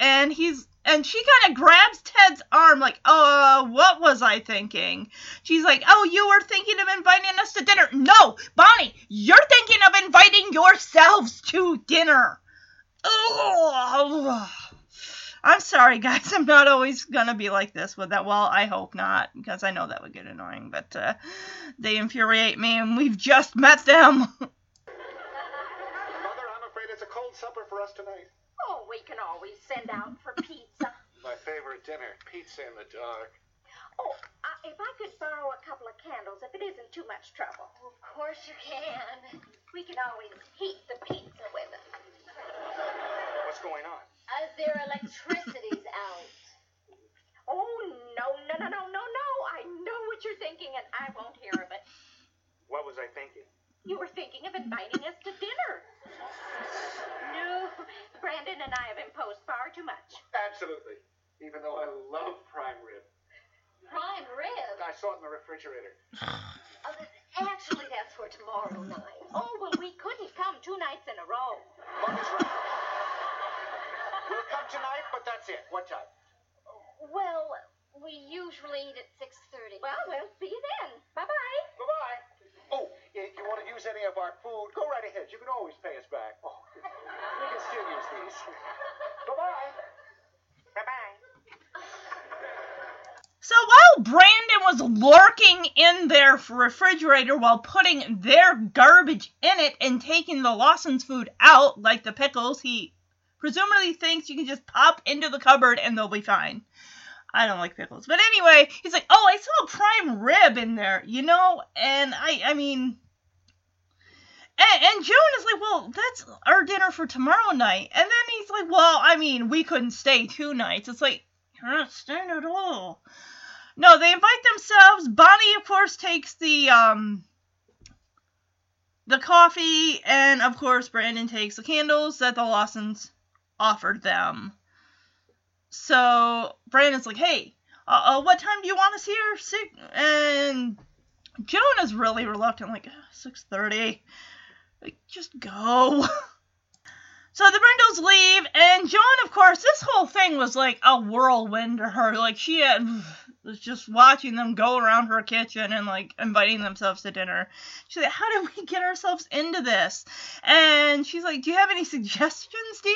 S4: And he's and she kind of grabs Ted's arm, like, uh, what was I thinking? She's like, oh, you were thinking of inviting us to dinner. No, Bonnie, you're thinking of inviting yourselves to dinner. Ugh. I'm sorry, guys. I'm not always gonna be like this with that. Well, I hope not, because I know that would get annoying. But uh, they infuriate me, and we've just met them.
S5: Mother, I'm afraid it's a cold supper for us tonight.
S6: Oh, we can always send out for pizza.
S5: My favorite dinner, pizza in the dark.
S6: Oh, uh, if I could borrow a couple of candles, if it isn't too much trouble.
S3: Of course you can.
S6: We can always heat the pizza with it.
S5: What's going on?
S3: As their electricity's out.
S6: Oh, no, no, no, no, no, no. I know what you're thinking, and I won't hear of it.
S5: What was I thinking?
S6: You were thinking of inviting us to dinner. No, Brandon and I have imposed far too much.
S5: Absolutely. Even though I love prime rib.
S3: Prime rib.
S5: I saw it in the refrigerator.
S3: Uh, actually, that's for tomorrow night.
S6: Oh, well, we couldn't come two nights in a row.
S5: Mother's right. We'll come tonight, but that's it. What time?
S3: Well, we usually eat at 6.30.
S6: Well, we'll see you then. Bye-bye.
S5: Bye-bye. Oh, if you want to use any of our food, go right ahead. You can always pay us back. Oh, we can still use these. Bye-bye.
S6: Bye-bye.
S4: So while Brandon was lurking in their refrigerator while putting their garbage in it and taking the Lawson's food out, like the pickles, he presumably thinks you can just pop into the cupboard and they'll be fine. I don't like pickles. But anyway, he's like, "Oh, I saw a prime rib in there, you know?" And I I mean and, and Joan is like, "Well, that's our dinner for tomorrow night." And then he's like, "Well, I mean, we couldn't stay two nights." It's like, "You're not staying at all." No, they invite themselves. Bonnie, of course, takes the um the coffee, and of course, Brandon takes the candles that the Lawsons offered them. So Brandon's like, "Hey, uh, uh, what time do you want us here?" Six and Joan is really reluctant, like six thirty. Like, just go. So the Brindles leave, and Joan, of course, this whole thing was like a whirlwind to her. Like she had was just watching them go around her kitchen and like inviting themselves to dinner. She's like, "How did we get ourselves into this?" And she's like, "Do you have any suggestions, dear?"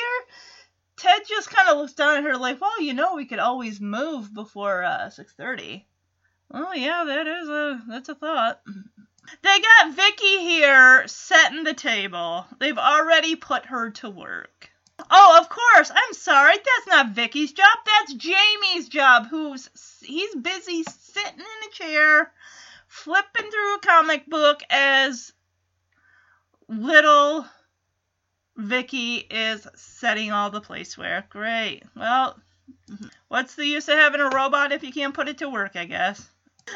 S4: Ted just kind of looks down at her like, "Well, you know, we could always move before uh, 6:30." Oh yeah, that is a that's a thought. They got Vicky here setting the table. They've already put her to work. Oh, of course. I'm sorry. That's not Vicky's job. That's Jamie's job. Who's he's busy sitting in a chair, flipping through a comic book as little Vicky is setting all the placeware. Great. Well, what's the use of having a robot if you can't put it to work, I guess.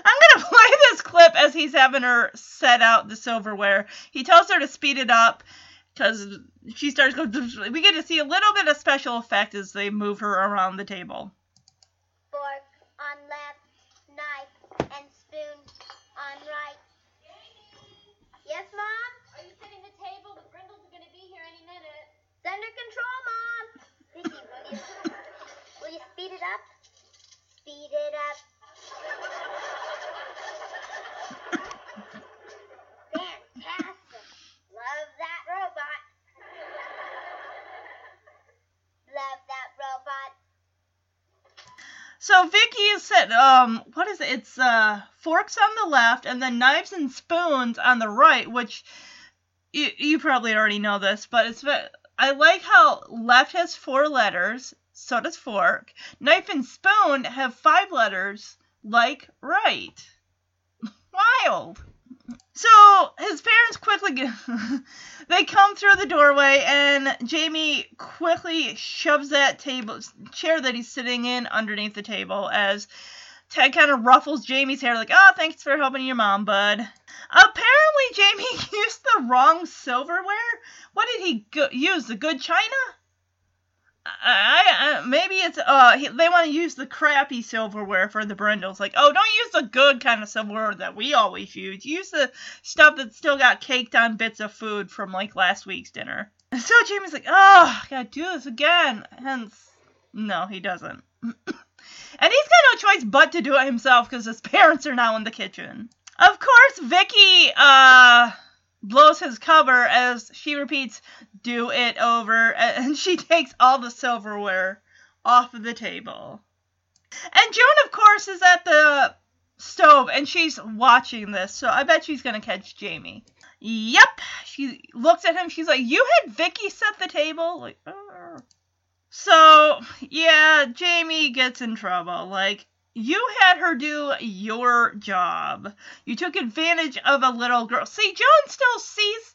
S4: I'm gonna play this clip as he's having her set out the silverware. He tells her to speed it up because she starts going. We get to see a little bit of special effect as they move her around the table.
S3: Fork on left, knife and spoon on right. Yes, Mom? Are you setting the table? The Brindles are going to be here any minute. Under control, Mom. Vicky, will you, will you speed it up? Speed it up. Fantastic. Love that robot. Love that robot.
S4: So Vicky set. Um, what is it? It's uh forks on the left and then knives and spoons on the right, which you you probably already know this, but it's I like how left has four letters, so does fork. Knife and spoon have five letters, like right. Wild. So his parents quickly get, they come through the doorway and Jamie quickly shoves that table chair that he's sitting in underneath the table as Ted kind of ruffles Jamie's hair like, "Oh, thanks for helping your mom, bud." Apparently, Jamie used the wrong silverware. What did he go- use? The good china? I, I maybe it's uh he, they want to use the crappy silverware for the brindles. Like, oh, don't use the good kind of silverware that we always use. Use the stuff that still got caked on bits of food from like last week's dinner. And So Jamie's like, oh, I gotta do this again. Hence, no, he doesn't. and he's got no choice but to do it himself because his parents are now in the kitchen. Of course, Vicky uh blows his cover as she repeats, "Do it over," and she takes all the silverware off of the table. And Joan, of course, is at the stove and she's watching this, so I bet she's gonna catch Jamie. Yep, she looks at him. She's like, "You had Vicky set the table." Like, so yeah, Jamie gets in trouble. Like, you had her do your job. You took advantage of a little girl. See, Joan still sees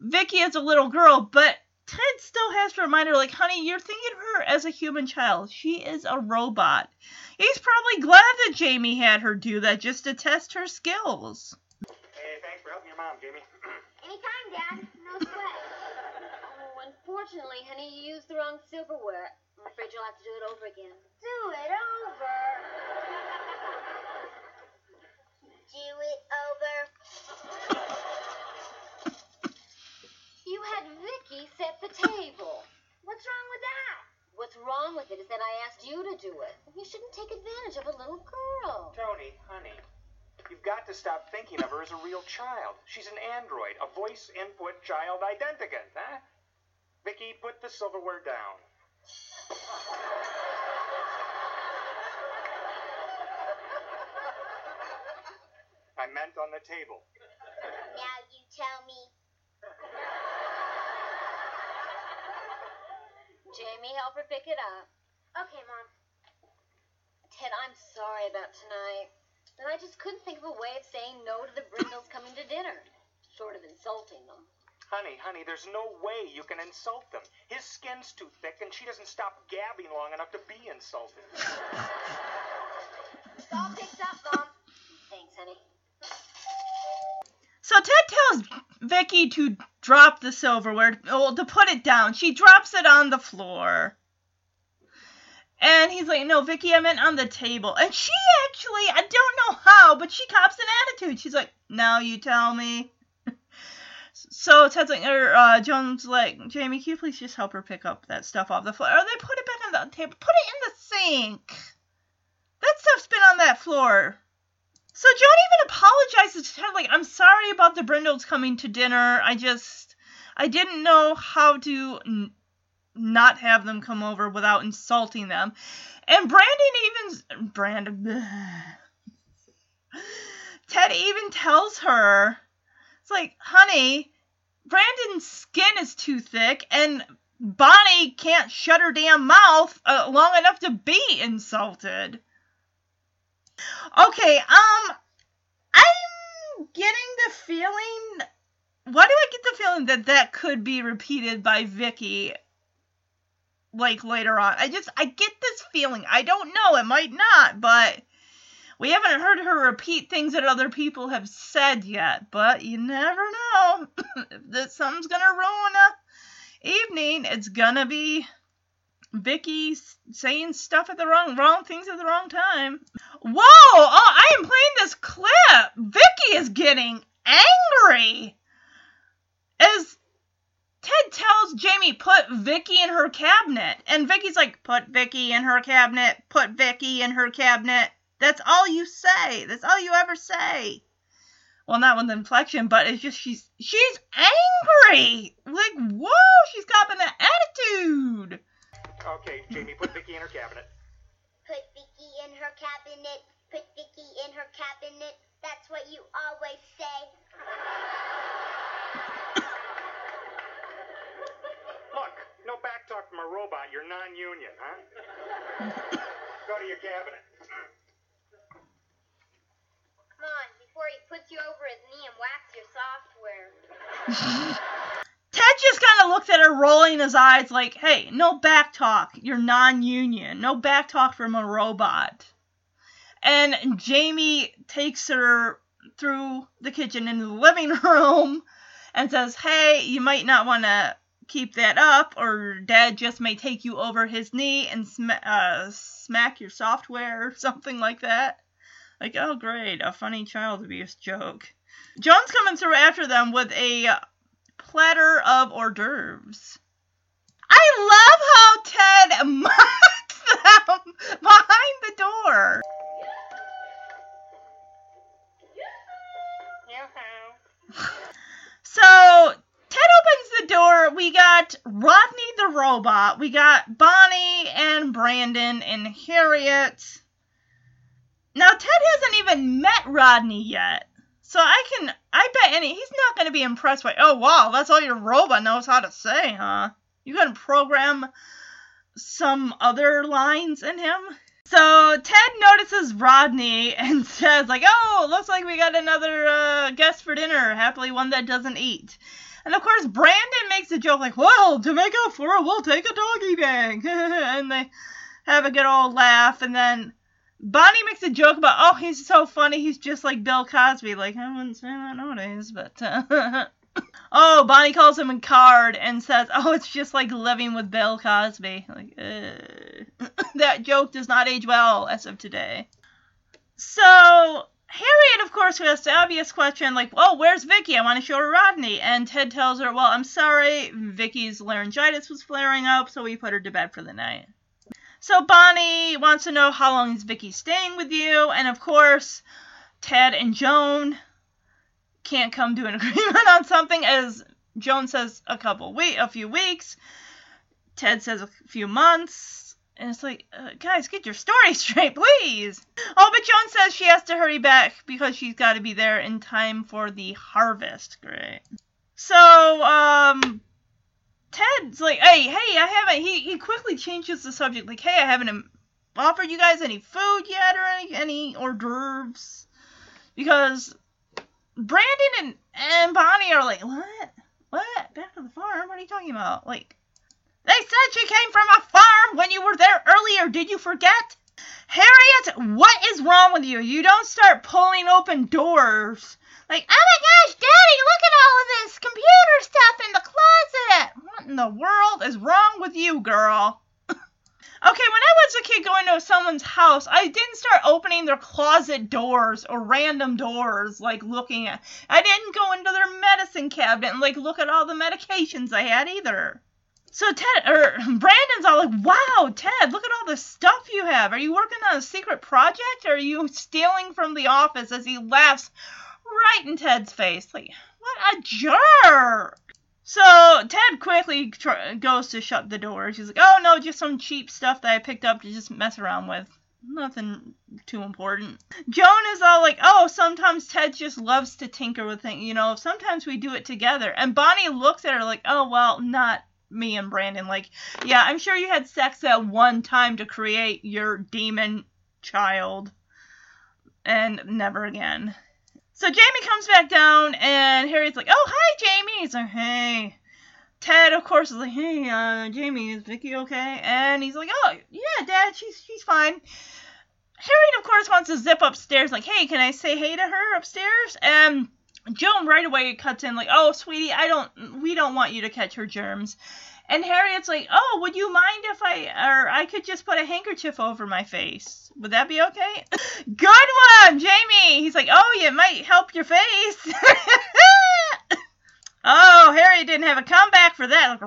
S4: Vicky as a little girl, but Ted still has to remind her, like, honey, you're thinking of her as a human child. She is a robot. He's probably glad that Jamie had her do that just to test her skills.
S5: Hey, thanks for helping your mom, Jamie.
S3: Anytime, Dad. No sweat. oh, unfortunately, honey, you used the wrong silverware. I'm afraid you'll have to do it over again. Do it over. do it over. You had Vicky set the table. What's wrong with that? What's wrong with it is that I asked you to do it. You shouldn't take advantage of a little girl.
S5: Tony, honey, you've got to stop thinking of her as a real child. She's an android, a voice input child identicant, huh? Vicky, put the silverware down. I meant on the table.
S3: Now you tell me. Jamie, help her pick it up. Okay, Mom. Ted, I'm sorry about tonight. But I just couldn't think of a way of saying no to the Brindles coming to dinner. Short of insulting them.
S5: Honey, honey, there's no way you can insult them. His skin's too thick, and she doesn't stop gabbing long enough to be insulted.
S3: It's all picked up, Mom. Thanks, honey.
S4: So Ted tells Vicky to drop the silverware, well, to put it down. She drops it on the floor. And he's like, no, Vicky, I meant on the table. And she actually, I don't know how, but she cops an attitude. She's like, now you tell me. So Ted's like, or uh, Joan's like, Jamie, can you please just help her pick up that stuff off the floor? Or they put it back on the table. Put it in the sink. That stuff's been on that floor. So Joan even apologizes to Ted, like, I'm sorry about the Brindles coming to dinner. I just, I didn't know how to n- not have them come over without insulting them. And Brandon even, Brandon, Ted even tells her, it's like, honey, Brandon's skin is too thick, and Bonnie can't shut her damn mouth uh, long enough to be insulted. Okay, um, I'm getting the feeling. Why do I get the feeling that that could be repeated by Vicky, like later on? I just, I get this feeling. I don't know. It might not, but we haven't heard her repeat things that other people have said yet. But you never know. if this something's gonna ruin a evening, it's gonna be Vicky saying stuff at the wrong wrong things at the wrong time. Whoa! Oh, I am playing this clip. Vicky is getting angry. As Ted tells Jamie, put Vicky in her cabinet. And Vicky's like, put Vicky in her cabinet, put Vicky in her cabinet. That's all you say. That's all you ever say. Well, not with inflection, but it's just she's she's angry. Like, whoa, she's got an attitude.
S5: Okay, Jamie, put Vicky in her cabinet.
S3: Put Vicky in her cabinet. Put Vicky in her cabinet. That's what you always say.
S5: Look, no back talk from a robot. You're non-union, huh? Go to your cabinet.
S3: Come on, before he puts you over his knee and whacks your software.
S4: Just kind of looks at her, rolling his eyes, like, hey, no back talk. You're non union. No back talk from a robot. And Jamie takes her through the kitchen into the living room and says, hey, you might not want to keep that up, or dad just may take you over his knee and sm- uh, smack your software or something like that. Like, oh, great, a funny child abuse joke. Joan's coming through after them with a platter of hors d'oeuvres. I love how Ted marks them behind the door. So Ted opens the door. We got Rodney the robot. We got Bonnie and Brandon and Harriet. Now Ted hasn't even met Rodney yet. So I can I bet any he's not gonna be impressed by oh wow, that's all your robot knows how to say, huh? You can program some other lines in him. So Ted notices Rodney and says like, "Oh, looks like we got another uh, guest for dinner. Happily one that doesn't eat." And of course, Brandon makes a joke like, "Well, to make up for it, we'll take a doggy bag," and they have a good old laugh. And then Bonnie makes a joke about, "Oh, he's so funny. He's just like Bill Cosby." Like I wouldn't say that nowadays, but. Uh, Oh, Bonnie calls him a card and says, "Oh, it's just like living with Bill Cosby." Like, uh, that joke does not age well as of today. So Harriet, of course, who asks the obvious question, like, "Oh, where's Vicky? I want to show her Rodney." And Ted tells her, "Well, I'm sorry, Vicky's laryngitis was flaring up, so we put her to bed for the night." So Bonnie wants to know how long is Vicky staying with you, and of course, Ted and Joan can't come to an agreement on something. As Joan says a couple week a few weeks. Ted says a few months. And it's like uh, guys get your story straight please. Oh but Joan says she has to hurry back because she's got to be there in time for the harvest. Great. So um Ted's like hey hey I haven't he, he quickly changes the subject like hey I haven't offered you guys any food yet or any, any hors d'oeuvres because Brandon and, and Bonnie are like, what? What? Back to the farm? What are you talking about? Like, they said she came from a farm when you were there earlier. Did you forget? Harriet, what is wrong with you? You don't start pulling open doors. Like, oh my gosh, Daddy, look at all of this computer stuff in the closet. What in the world is wrong with you, girl? Okay, when I was a kid going to someone's house, I didn't start opening their closet doors or random doors, like looking at. I didn't go into their medicine cabinet and like look at all the medications I had either. So Ted or Brandon's all like, "Wow, Ted, look at all the stuff you have. Are you working on a secret project? Or are you stealing from the office?" As he laughs right in Ted's face, like, "What a jerk!" So Ted quickly tr- goes to shut the door. She's like, "Oh no, just some cheap stuff that I picked up to just mess around with. Nothing too important." Joan is all like, "Oh, sometimes Ted just loves to tinker with things. You know, sometimes we do it together." And Bonnie looks at her like, "Oh well, not me and Brandon. Like, yeah, I'm sure you had sex at one time to create your demon child, and never again." So Jamie comes back down, and Harry's like, "Oh, hi, Jamie." He's like, "Hey." Ted, of course, is like, "Hey, uh, Jamie, is Vicky okay?" And he's like, "Oh, yeah, Dad, she's she's fine." Harry, of course, wants to zip upstairs, like, "Hey, can I say hey to her upstairs?" And Joan right away cuts in, like, "Oh, sweetie, I don't, we don't want you to catch her germs." And Harriet's like, "Oh, would you mind if I, or I could just put a handkerchief over my face? Would that be okay?" Good one, Jamie. He's like, "Oh, yeah, it might help your face." oh, Harriet didn't have a comeback for that.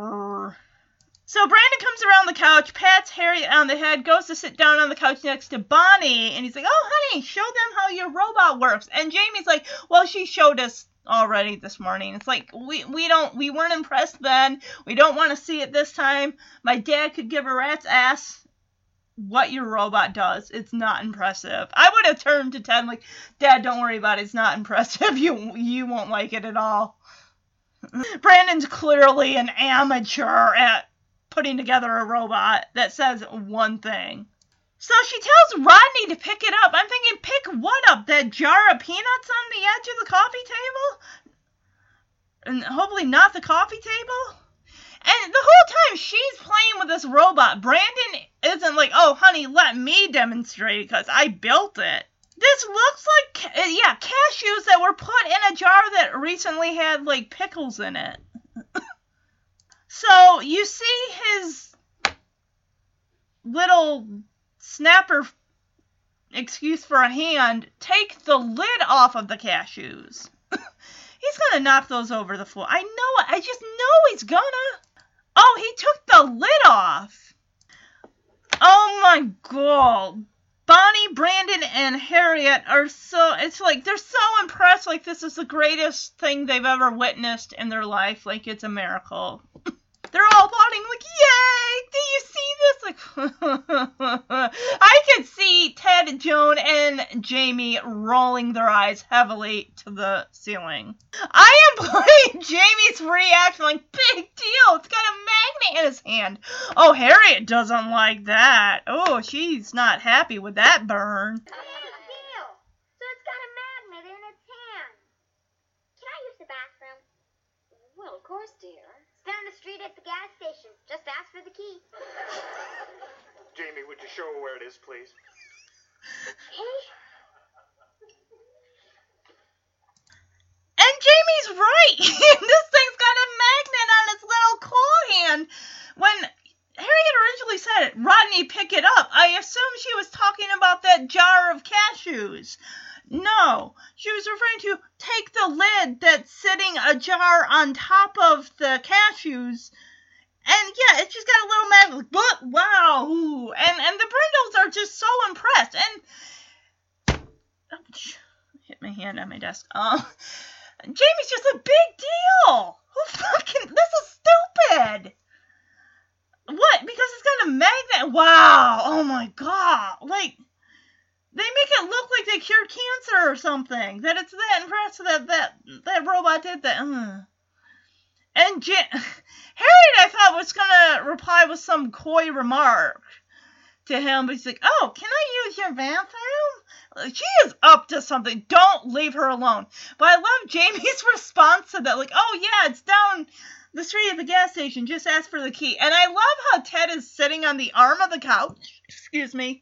S4: So Brandon comes around the couch, pats Harriet on the head, goes to sit down on the couch next to Bonnie, and he's like, "Oh, honey, show them how your robot works." And Jamie's like, "Well, she showed us already this morning. It's like we we don't we weren't impressed then. We don't want to see it this time. My dad could give a rat's ass what your robot does. It's not impressive. I would have turned to Ted like, Dad, don't worry about it. It's not impressive. You you won't like it at all. Brandon's clearly an amateur at putting together a robot that says one thing. So she tells Rodney to pick it up. I'm thinking, pick what up? That jar of peanuts on the edge of the coffee table? And hopefully not the coffee table? And the whole time she's playing with this robot, Brandon isn't like, oh, honey, let me demonstrate because I built it. This looks like, yeah, cashews that were put in a jar that recently had like pickles in it. so you see his little snapper excuse for a hand take the lid off of the cashews. he's gonna knock those over the floor. I know it. I just know he's gonna. Oh, he took the lid off. Oh my god. Bonnie, Brandon, and Harriet are so, it's like, they're so impressed. Like, this is the greatest thing they've ever witnessed in their life. Like, it's a miracle. they're all applauding, like, yay! Do you see this? Like, I could see Ted, Joan, and Jamie rolling their eyes heavily to the ceiling. I am playing Jamie's reaction like, big deal. It's got a magnet in his hand. Oh, Harriet doesn't like that. Oh, she's not happy with that burn.
S3: Big deal. So it's got a magnet in its hand. Can I use the bathroom?
S6: Well, of course, dear.
S3: It's down the street at the gas station. Just ask for the key.
S5: Jamie, would you show her where it is, please?
S3: Hey,
S4: And Jamie's right. this thing's got a magnet on its little claw hand. When Harriet originally said it, Rodney, pick it up. I assumed she was talking about that jar of cashews. No, she was referring to take the lid that's sitting ajar on top of the cashews. And yeah, it's just got a little magnet. But wow, and and the Brindles are just so impressed. And hit my hand on my desk. Oh, Jamie's just a big deal. Who fucking? This is stupid. What? Because it's got a magnet. Wow. Oh my god. Like they make it look like they cured cancer or something. That it's that impressive that that that robot did that. Ugh. And Ja- Harriet, I thought was gonna reply with some coy remark to him, but he's like, "Oh, can I use your bathroom?" She is up to something. Don't leave her alone. But I love Jamie's response to that, like, "Oh yeah, it's down the street at the gas station. Just ask for the key." And I love how Ted is sitting on the arm of the couch. Excuse me,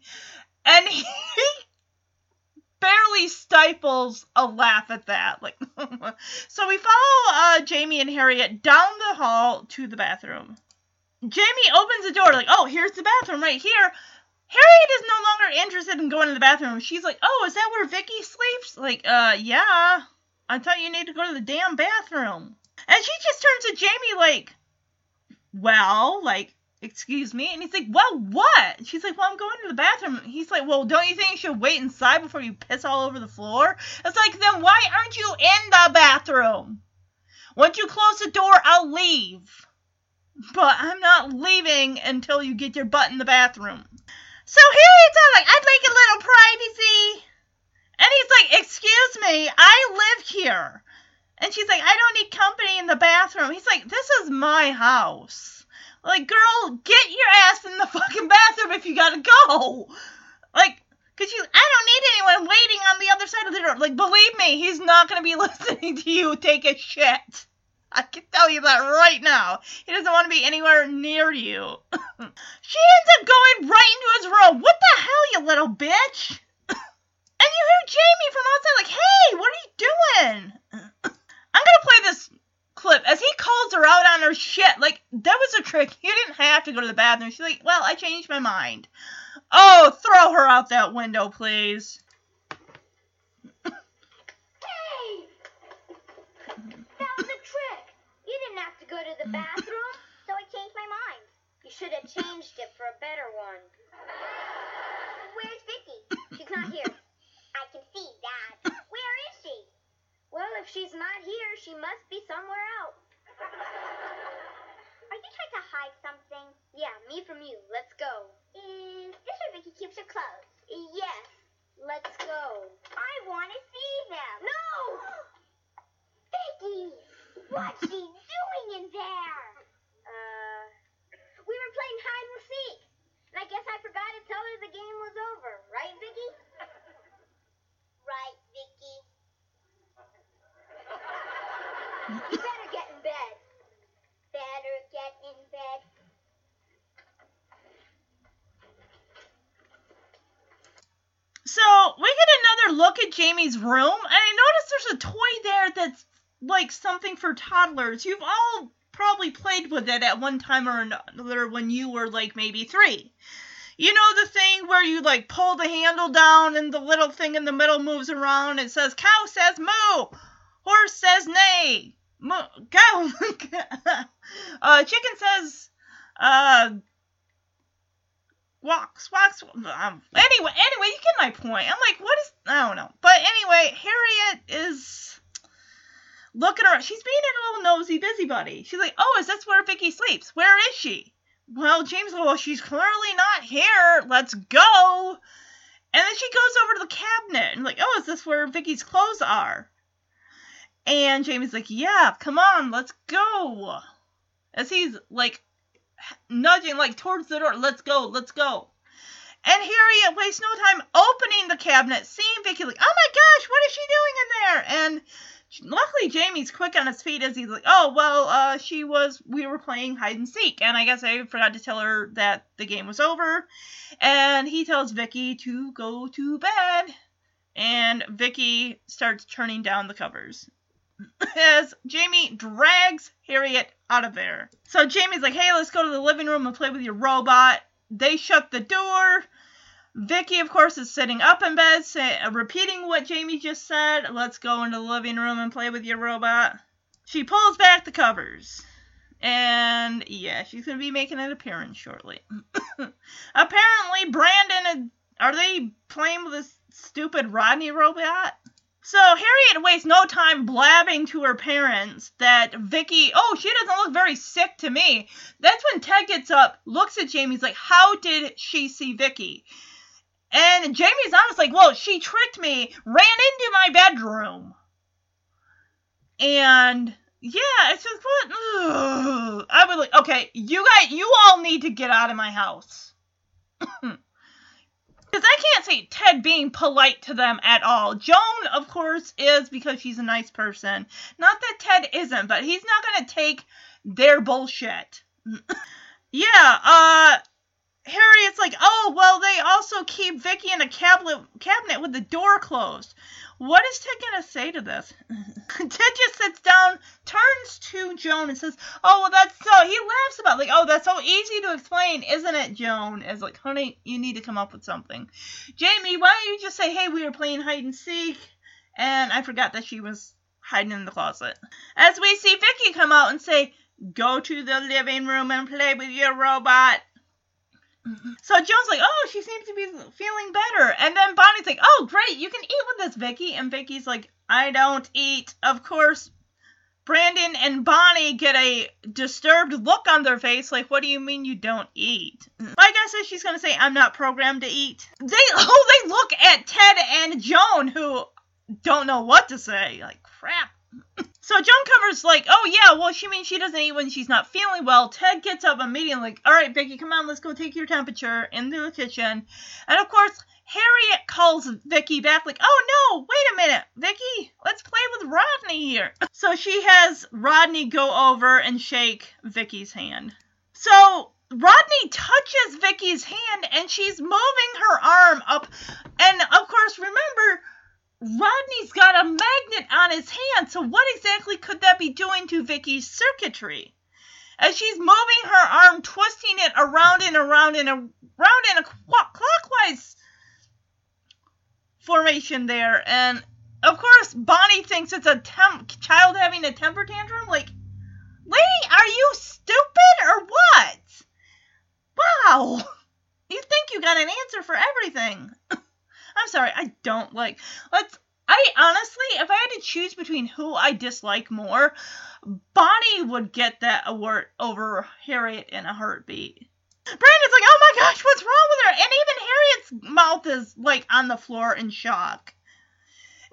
S4: and he barely stifles a laugh at that. Like, so we follow uh, Jamie and Harriet down the hall to the bathroom. Jamie opens the door, like, oh, here's the bathroom right here. Harriet is no longer interested in going to the bathroom. She's like, oh, is that where Vicky sleeps? Like, uh, yeah. I thought you need to go to the damn bathroom. And she just turns to Jamie like, well, like, excuse me? And he's like, well, what? She's like, well, I'm going to the bathroom. He's like, well, don't you think you should wait inside before you piss all over the floor? It's like, then why aren't you in the bathroom? Once you close the door, I'll leave. But I'm not leaving until you get your butt in the bathroom. So Harriet's all like, I'd like a little privacy. And he's like, excuse me, I live here. And she's like, I don't need company in the bathroom. He's like, this is my house. Like, girl, get your ass in the fucking bathroom if you gotta go. Like, cause you, I don't need anyone waiting on the other side of the door. Like, believe me, he's not gonna be listening to you take a shit. I can tell you that right now. He doesn't want to be anywhere near you. she ends up going right into his room. What the hell, you little bitch? and you hear Jamie from outside, like, hey, what are you doing? I'm gonna play this clip as he calls her out on her shit. Like, that was a trick. You didn't have to go to the bathroom. She's like, well, I changed my mind. Oh, throw her out that window, please.
S3: hey! That was a trick. You didn't have to go to the bathroom, so I changed my mind. You should have changed it for a better one. Where's Vicky? She's not here. I can see that. Where is she? Well, if she's not here, she must be somewhere else. Are you trying to hide something? Yeah, me from you. Let's go. Is this your Keep her clothes. Yes. Let's go. I want to see them. No! Vicky! What's she doing in there? Uh, we were playing hide and seek. And I guess I forgot to tell her the game was over. Right, Vicky? right, Vicky. Better get in bed. Better get in bed.
S4: So we get another look at Jamie's room, and I notice there's a toy there that's like something for toddlers. You've all probably played with it at one time or another when you were like maybe three. You know the thing where you like pull the handle down and the little thing in the middle moves around. It says cow says moo, horse says neigh, moo, cow, uh, chicken says uh walks, walks. Um, anyway, anyway, you get my point. I'm like, what is? I don't know. But anyway, Harriet is looking around. She's being a little nosy busybody. She's like, oh, is this where Vicky sleeps? Where is she? Well, James, well, she's clearly not here. Let's go. And then she goes over to the cabinet and like, oh, is this where Vicky's clothes are? And Jamie's like, yeah, come on, let's go. As he's like nudging like towards the door. Let's go, let's go. And Harriet wastes no time opening the cabinet, seeing Vicky like, oh my gosh, what is she doing in there? And luckily Jamie's quick on his feet as he's like, oh well, uh, she was we were playing hide and seek, and I guess I forgot to tell her that the game was over. And he tells Vicky to go to bed, and Vicky starts turning down the covers as Jamie drags Harriet out of there. So Jamie's like, hey, let's go to the living room and play with your robot. They shut the door. Vicky, of course, is sitting up in bed, say, uh, repeating what Jamie just said. Let's go into the living room and play with your robot. She pulls back the covers. And yeah, she's going to be making an appearance shortly. Apparently, Brandon, and are they playing with this stupid Rodney robot? So Harriet wastes no time blabbing to her parents that Vicky, oh, she doesn't look very sick to me. That's when Ted gets up, looks at Jamie's like, how did she see Vicky? And Jamie's honest, like, well, she tricked me, ran into my bedroom. And yeah, it's just what. I was like, okay, you guys, you all need to get out of my house. Because I can't see Ted being polite to them at all. Joan, of course, is because she's a nice person. Not that Ted isn't, but he's not going to take their bullshit. yeah, uh, Harriet's like, oh, well, they also keep Vicky in a cabinet, cabinet with the door closed. What is Ted going to say to this? Ted just sits down, turns to Joan, and says, "Oh, well, that's so." He laughs about like, "Oh, that's so easy to explain, isn't it?" Joan is like, "Honey, you need to come up with something." Jamie, why don't you just say, "Hey, we were playing hide and seek," and I forgot that she was hiding in the closet. As we see Vicky come out and say, "Go to the living room and play with your robot." Mm-hmm. So Joan's like, oh, she seems to be feeling better. And then Bonnie's like, oh, great, you can eat with us, Vicky. And Vicky's like, I don't eat. Of course, Brandon and Bonnie get a disturbed look on their face, like, what do you mean you don't eat? Mm-hmm. My guess is she's gonna say, I'm not programmed to eat. They oh, they look at Ted and Joan, who don't know what to say. Like, crap. So Joan covers like, oh yeah, well she means she doesn't eat when she's not feeling well. Ted gets up immediately, like, all right, Vicky, come on, let's go take your temperature into the kitchen. And of course, Harriet calls Vicky back, like, oh no, wait a minute, Vicky, let's play with Rodney here. So she has Rodney go over and shake Vicky's hand. So Rodney touches Vicky's hand and she's moving her arm up. And of course, remember, Rodney's got a magnet on his hand, so what exactly could that be doing to Vicky's circuitry? As she's moving her arm, twisting it around and around and around in a clockwise formation there, and of course Bonnie thinks it's a temp- child having a temper tantrum. Like, lady, are you stupid or what? Wow, you think you got an answer for everything? I'm sorry, I don't like. Let's. I honestly, if I had to choose between who I dislike more, Bonnie would get that award over Harriet in a heartbeat. Brandon's like, oh my gosh, what's wrong with her? And even Harriet's mouth is like on the floor in shock.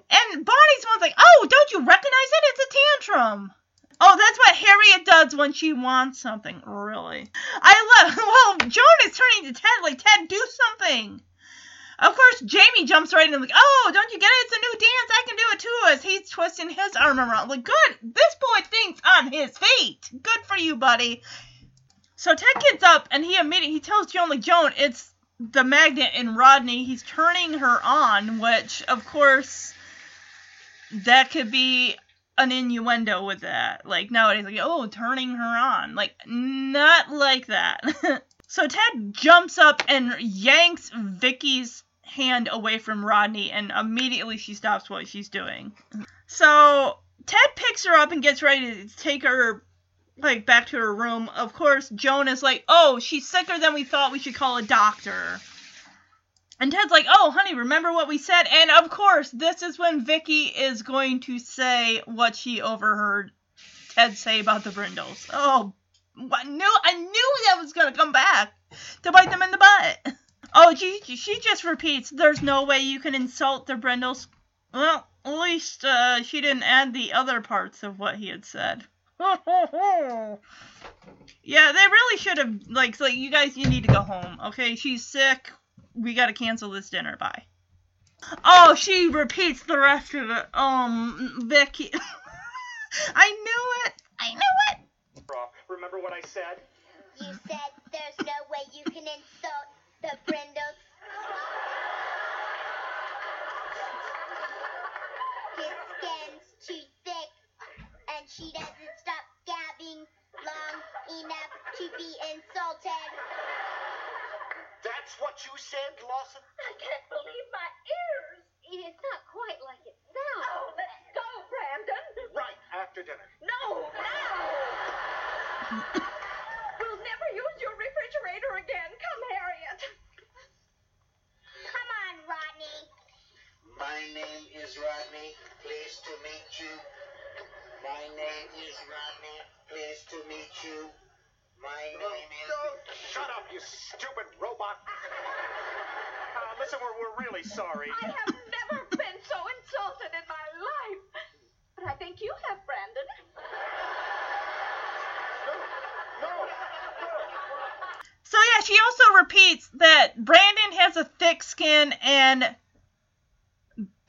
S4: And Bonnie's one's like, oh, don't you recognize it? It's a tantrum. Oh, that's what Harriet does when she wants something, really. I love, well, Joan is turning to Ted like, Ted, do something. Of course, Jamie jumps right in like, oh, don't you get it? It's a new dance. I can do it too. As he's twisting his arm around. Like, good. This boy thinks on his feet. Good for you, buddy. So Ted gets up and he immediately he tells Joan like, Joan, it's the magnet in Rodney. He's turning her on, which of course that could be an innuendo with that. Like nowadays, like, oh, turning her on. Like, not like that. so Ted jumps up and yanks Vicky's hand away from Rodney, and immediately she stops what she's doing. So Ted picks her up and gets ready to take her like back to her room. Of course, Joan is like, "Oh, she's sicker than we thought. We should call a doctor." And Ted's like, "Oh, honey, remember what we said?" And of course, this is when Vicky is going to say what she overheard Ted say about the Brindles. Oh, I knew I knew that was gonna come back to bite them in the butt. Oh, she she just repeats, "There's no way you can insult the Brindles." Well, at least uh, she didn't add the other parts of what he had said. yeah, they really should have like like you guys you need to go home. Okay, she's sick. We got to cancel this dinner. Bye. Oh, she repeats the rest of it. Um, Vicky. I knew it. I knew it.
S5: Remember what I said?
S3: You said there's no way you can insult the Brindles. His skin's too thick, and she doesn't stop gabbing long enough to be insulted.
S5: That's what you said, Lawson?
S6: I can't believe my ears.
S3: It's not quite like it sounds.
S6: Oh, let's go, Brandon.
S5: Right, after dinner.
S6: No, now. we'll never use your refrigerator again. Come, Harriet.
S3: Come on, Rodney.
S7: My name is Rodney. Pleased to meet you. My name is Rodney. Pleased to meet you. My name is.
S5: Shut up, you stupid robot. Uh, listen, we're, we're really sorry.
S6: I have never been so insulted in my life. But I think you have, Brandon. No, no.
S4: So yeah, she also repeats that Brandon has a thick skin and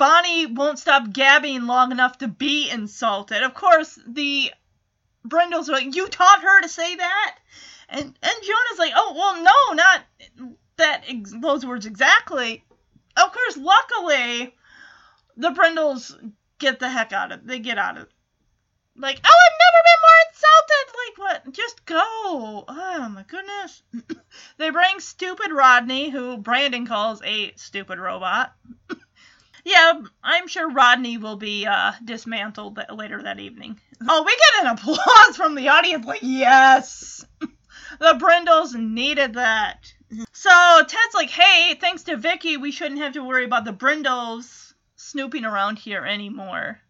S4: Bonnie won't stop gabbing long enough to be insulted. Of course, the Brindles are like, "You taught her to say that," and and Jonah's like, "Oh well, no, not that ex- those words exactly." Of course, luckily, the Brindles get the heck out of. They get out of. Like, oh, I've never been more insulted. Like, what? Just go. Oh my goodness. they bring stupid Rodney, who Brandon calls a stupid robot. yeah, I'm sure Rodney will be uh, dismantled later that evening. Oh, we get an applause from the audience. Like, yes, the Brindles needed that. So Ted's like, hey, thanks to Vicky, we shouldn't have to worry about the Brindles snooping around here anymore.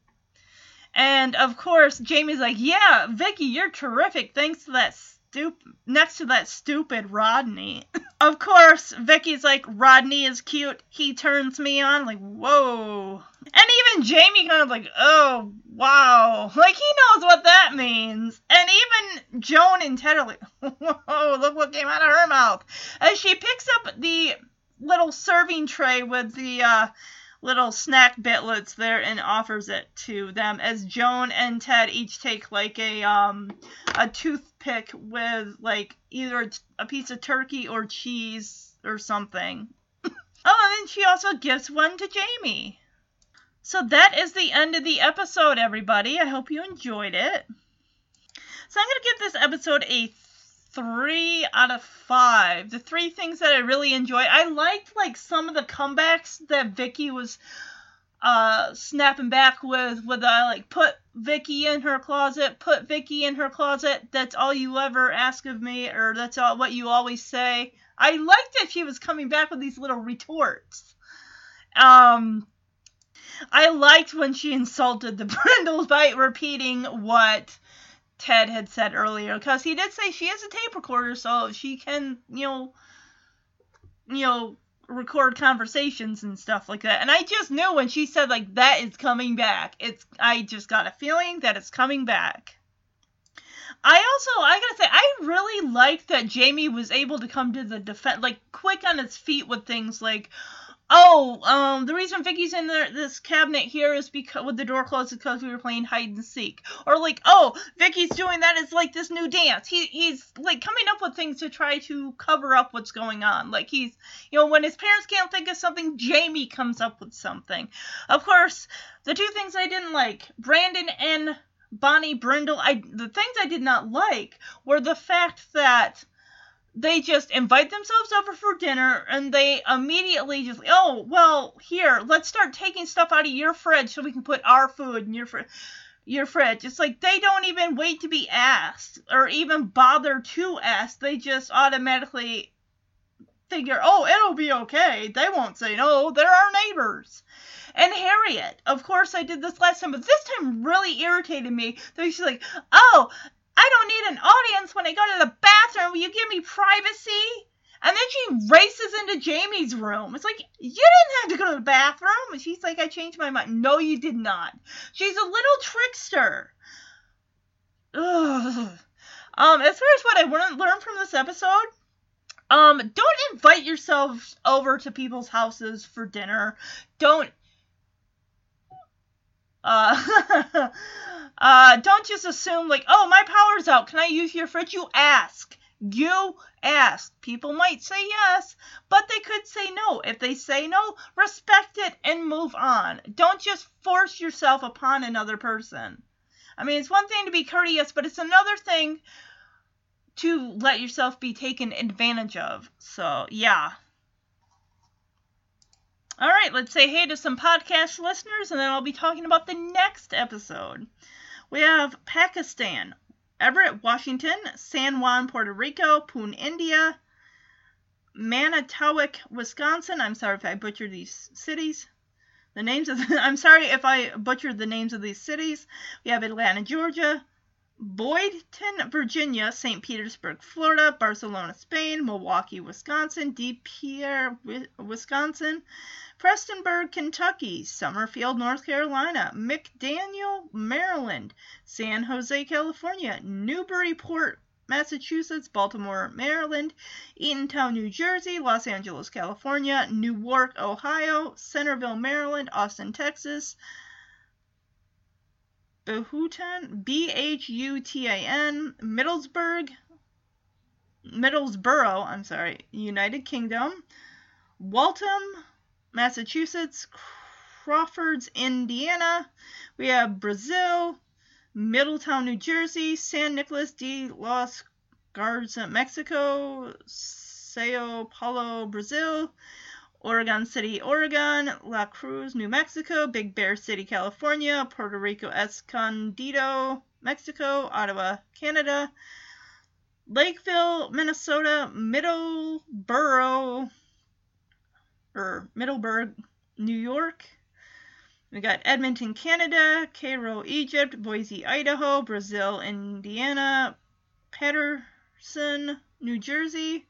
S4: And of course, Jamie's like, "Yeah, Vicky, you're terrific. Thanks to that stupid next to that stupid Rodney." of course, Vicky's like, "Rodney is cute. He turns me on." Like, whoa. And even Jamie kind of like, "Oh, wow." Like he knows what that means. And even Joan and Ted are like, "Whoa, look what came out of her mouth." As she picks up the little serving tray with the uh little snack bitlets there and offers it to them as Joan and Ted each take like a um a toothpick with like either a piece of turkey or cheese or something. oh, and then she also gives one to Jamie. So that is the end of the episode, everybody. I hope you enjoyed it. So I'm gonna give this episode a three out of five. The three things that I really enjoyed. I liked like some of the comebacks that Vicky was uh snapping back with with uh, like put Vicky in her closet, put Vicky in her closet. That's all you ever ask of me, or that's all what you always say. I liked that she was coming back with these little retorts. Um, I liked when she insulted the Brindles by repeating what Ted had said earlier, because he did say she has a tape recorder, so she can, you know, you know, record conversations and stuff like that. And I just knew when she said like that is coming back. It's I just got a feeling that it's coming back. I also I gotta say I really liked that Jamie was able to come to the defense like quick on his feet with things like oh um the reason Vicky's in the, this cabinet here is because with the door closed because we were playing hide and seek. Or like oh Vicky's doing that is like this new dance. He he's like coming up with things to try to cover up what's going on. Like he's you know when his parents can't think of something Jamie comes up with something. Of course the two things I didn't like Brandon and Bonnie Brindle. I the things I did not like were the fact that they just invite themselves over for dinner and they immediately just oh well here let's start taking stuff out of your fridge so we can put our food in your fridge your fridge it's like they don't even wait to be asked or even bother to ask they just automatically figure oh it'll be okay they won't say no they're our neighbors and Harriet. Of course, I did this last time, but this time really irritated me. That she's like, "Oh, I don't need an audience when I go to the bathroom. Will you give me privacy?" And then she races into Jamie's room. It's like, you didn't have to go to the bathroom. And she's like, I changed my mind. No, you did not. She's a little trickster. Ugh. Um, as far as what I learned from this episode, um, don't invite yourselves over to people's houses for dinner. Don't uh, uh, don't just assume like, oh, my power's out. Can I use your fridge? You ask. You ask. People might say yes, but they could say no. If they say no, respect it and move on. Don't just force yourself upon another person. I mean, it's one thing to be courteous, but it's another thing to let yourself be taken advantage of. So, yeah. All right, let's say hey to some podcast listeners, and then I'll be talking about the next episode. We have Pakistan, Everett, Washington, San Juan, Puerto Rico, Pune, India, Manitowoc, Wisconsin. I'm sorry if I butchered these cities. The names of the, I'm sorry if I butchered the names of these cities. We have Atlanta, Georgia, Boydton, Virginia, St. Petersburg, Florida, Barcelona, Spain, Milwaukee, Wisconsin, De Pere, Wisconsin, Prestonsburg, Kentucky, Summerfield, North Carolina, McDaniel, Maryland, San Jose, California, Newburyport, Massachusetts, Baltimore, Maryland, Eatontown, New Jersey, Los Angeles, California, Newark, Ohio, Centreville, Maryland, Austin, Texas, Bhutan, B H U T A N, Middlesbrough, Middlesbrough, I'm sorry, United Kingdom, Waltham, Massachusetts, Crawfords, Indiana. We have Brazil, Middletown, New Jersey, San Nicolas de los Garza, Mexico, Sao Paulo, Brazil, Oregon City, Oregon, La Cruz, New Mexico, Big Bear City, California, Puerto Rico, Escondido, Mexico, Ottawa, Canada, Lakeville, Minnesota, Middleborough, or Middleburg, New York. We got Edmonton, Canada, Cairo, Egypt, Boise, Idaho, Brazil, Indiana, Paterson, New Jersey,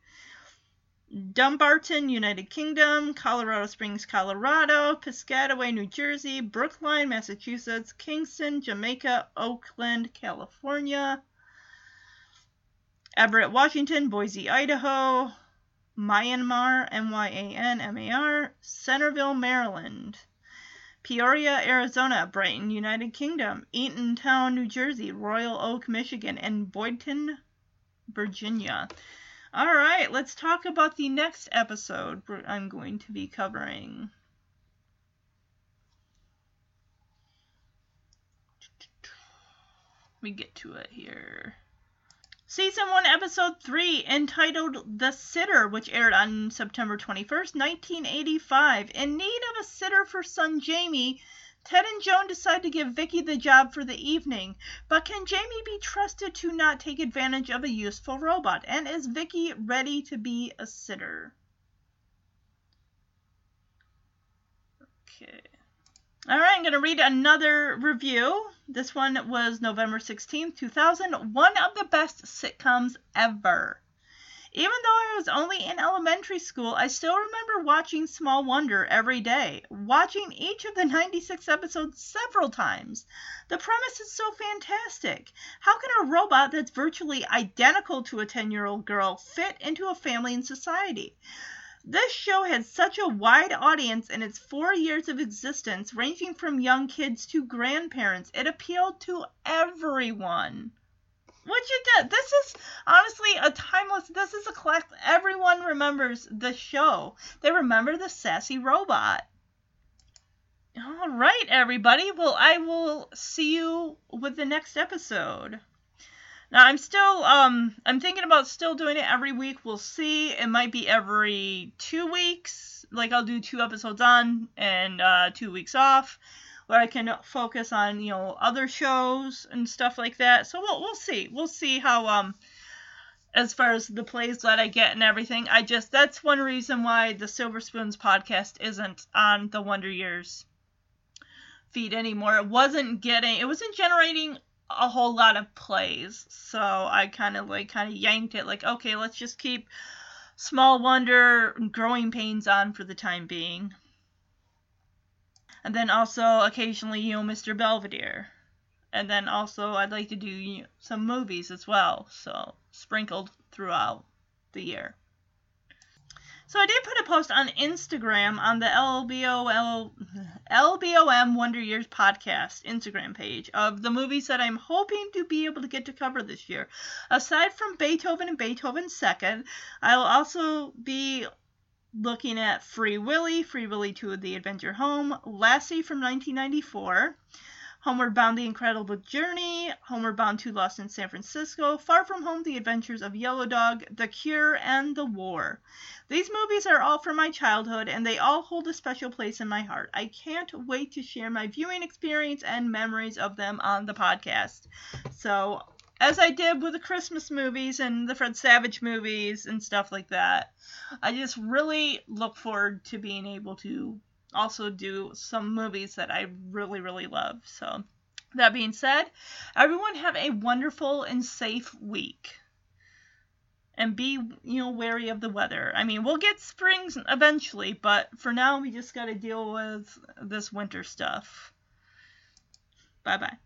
S4: Dumbarton, United Kingdom, Colorado Springs, Colorado, Piscataway, New Jersey, Brookline, Massachusetts, Kingston, Jamaica, Oakland, California, Everett, Washington, Boise, Idaho, Myanmar, M Y A N M A R, Centreville, Maryland, Peoria, Arizona, Brighton, United Kingdom, Eatontown, New Jersey, Royal Oak, Michigan, and Boydton, Virginia. All right, let's talk about the next episode I'm going to be covering. Let me get to it here. Season 1, Episode 3, entitled The Sitter, which aired on September 21st, 1985. In need of a sitter for son Jamie, Ted and Joan decide to give Vicky the job for the evening, but can Jamie be trusted to not take advantage of a useful robot? And is Vicky ready to be a sitter? Okay. All right, I'm going to read another review. This one was November 16th, 2000. One of the best sitcoms ever. Even though I was only in elementary school, I still remember watching Small Wonder every day, watching each of the 96 episodes several times. The premise is so fantastic. How can a robot that's virtually identical to a 10 year old girl fit into a family and society? This show had such a wide audience in its four years of existence, ranging from young kids to grandparents. It appealed to everyone. What you did? This is honestly a timeless. This is a collect. Everyone remembers the show. They remember the sassy robot. All right, everybody. Well, I will see you with the next episode. Now I'm still um I'm thinking about still doing it every week. We'll see. It might be every two weeks. Like I'll do two episodes on and uh, two weeks off, where I can focus on you know other shows and stuff like that. So we'll we'll see. We'll see how um as far as the plays that I get and everything. I just that's one reason why the Silver Spoons podcast isn't on the Wonder Years feed anymore. It wasn't getting it wasn't generating a whole lot of plays. So I kind of like kind of yanked it like okay, let's just keep Small Wonder Growing Pains on for the time being. And then also occasionally, you know, Mr. Belvedere. And then also I'd like to do you know, some movies as well, so sprinkled throughout the year. So I did put a post on Instagram on the LBOL, LBOM Wonder Years podcast Instagram page of the movies that I'm hoping to be able to get to cover this year. Aside from Beethoven and Beethoven Second, I'll also be looking at Free Willy, Free Willy 2 The Adventure Home, Lassie from 1994, Homeward Bound The Incredible Journey, Homeward Bound 2 Lost in San Francisco, Far From Home The Adventures of Yellow Dog, The Cure, and The War. These movies are all from my childhood and they all hold a special place in my heart. I can't wait to share my viewing experience and memories of them on the podcast. So, as I did with the Christmas movies and the Fred Savage movies and stuff like that, I just really look forward to being able to also do some movies that I really, really love. So, that being said, everyone have a wonderful and safe week. And be, you know, wary of the weather. I mean, we'll get springs eventually, but for now, we just got to deal with this winter stuff. Bye bye.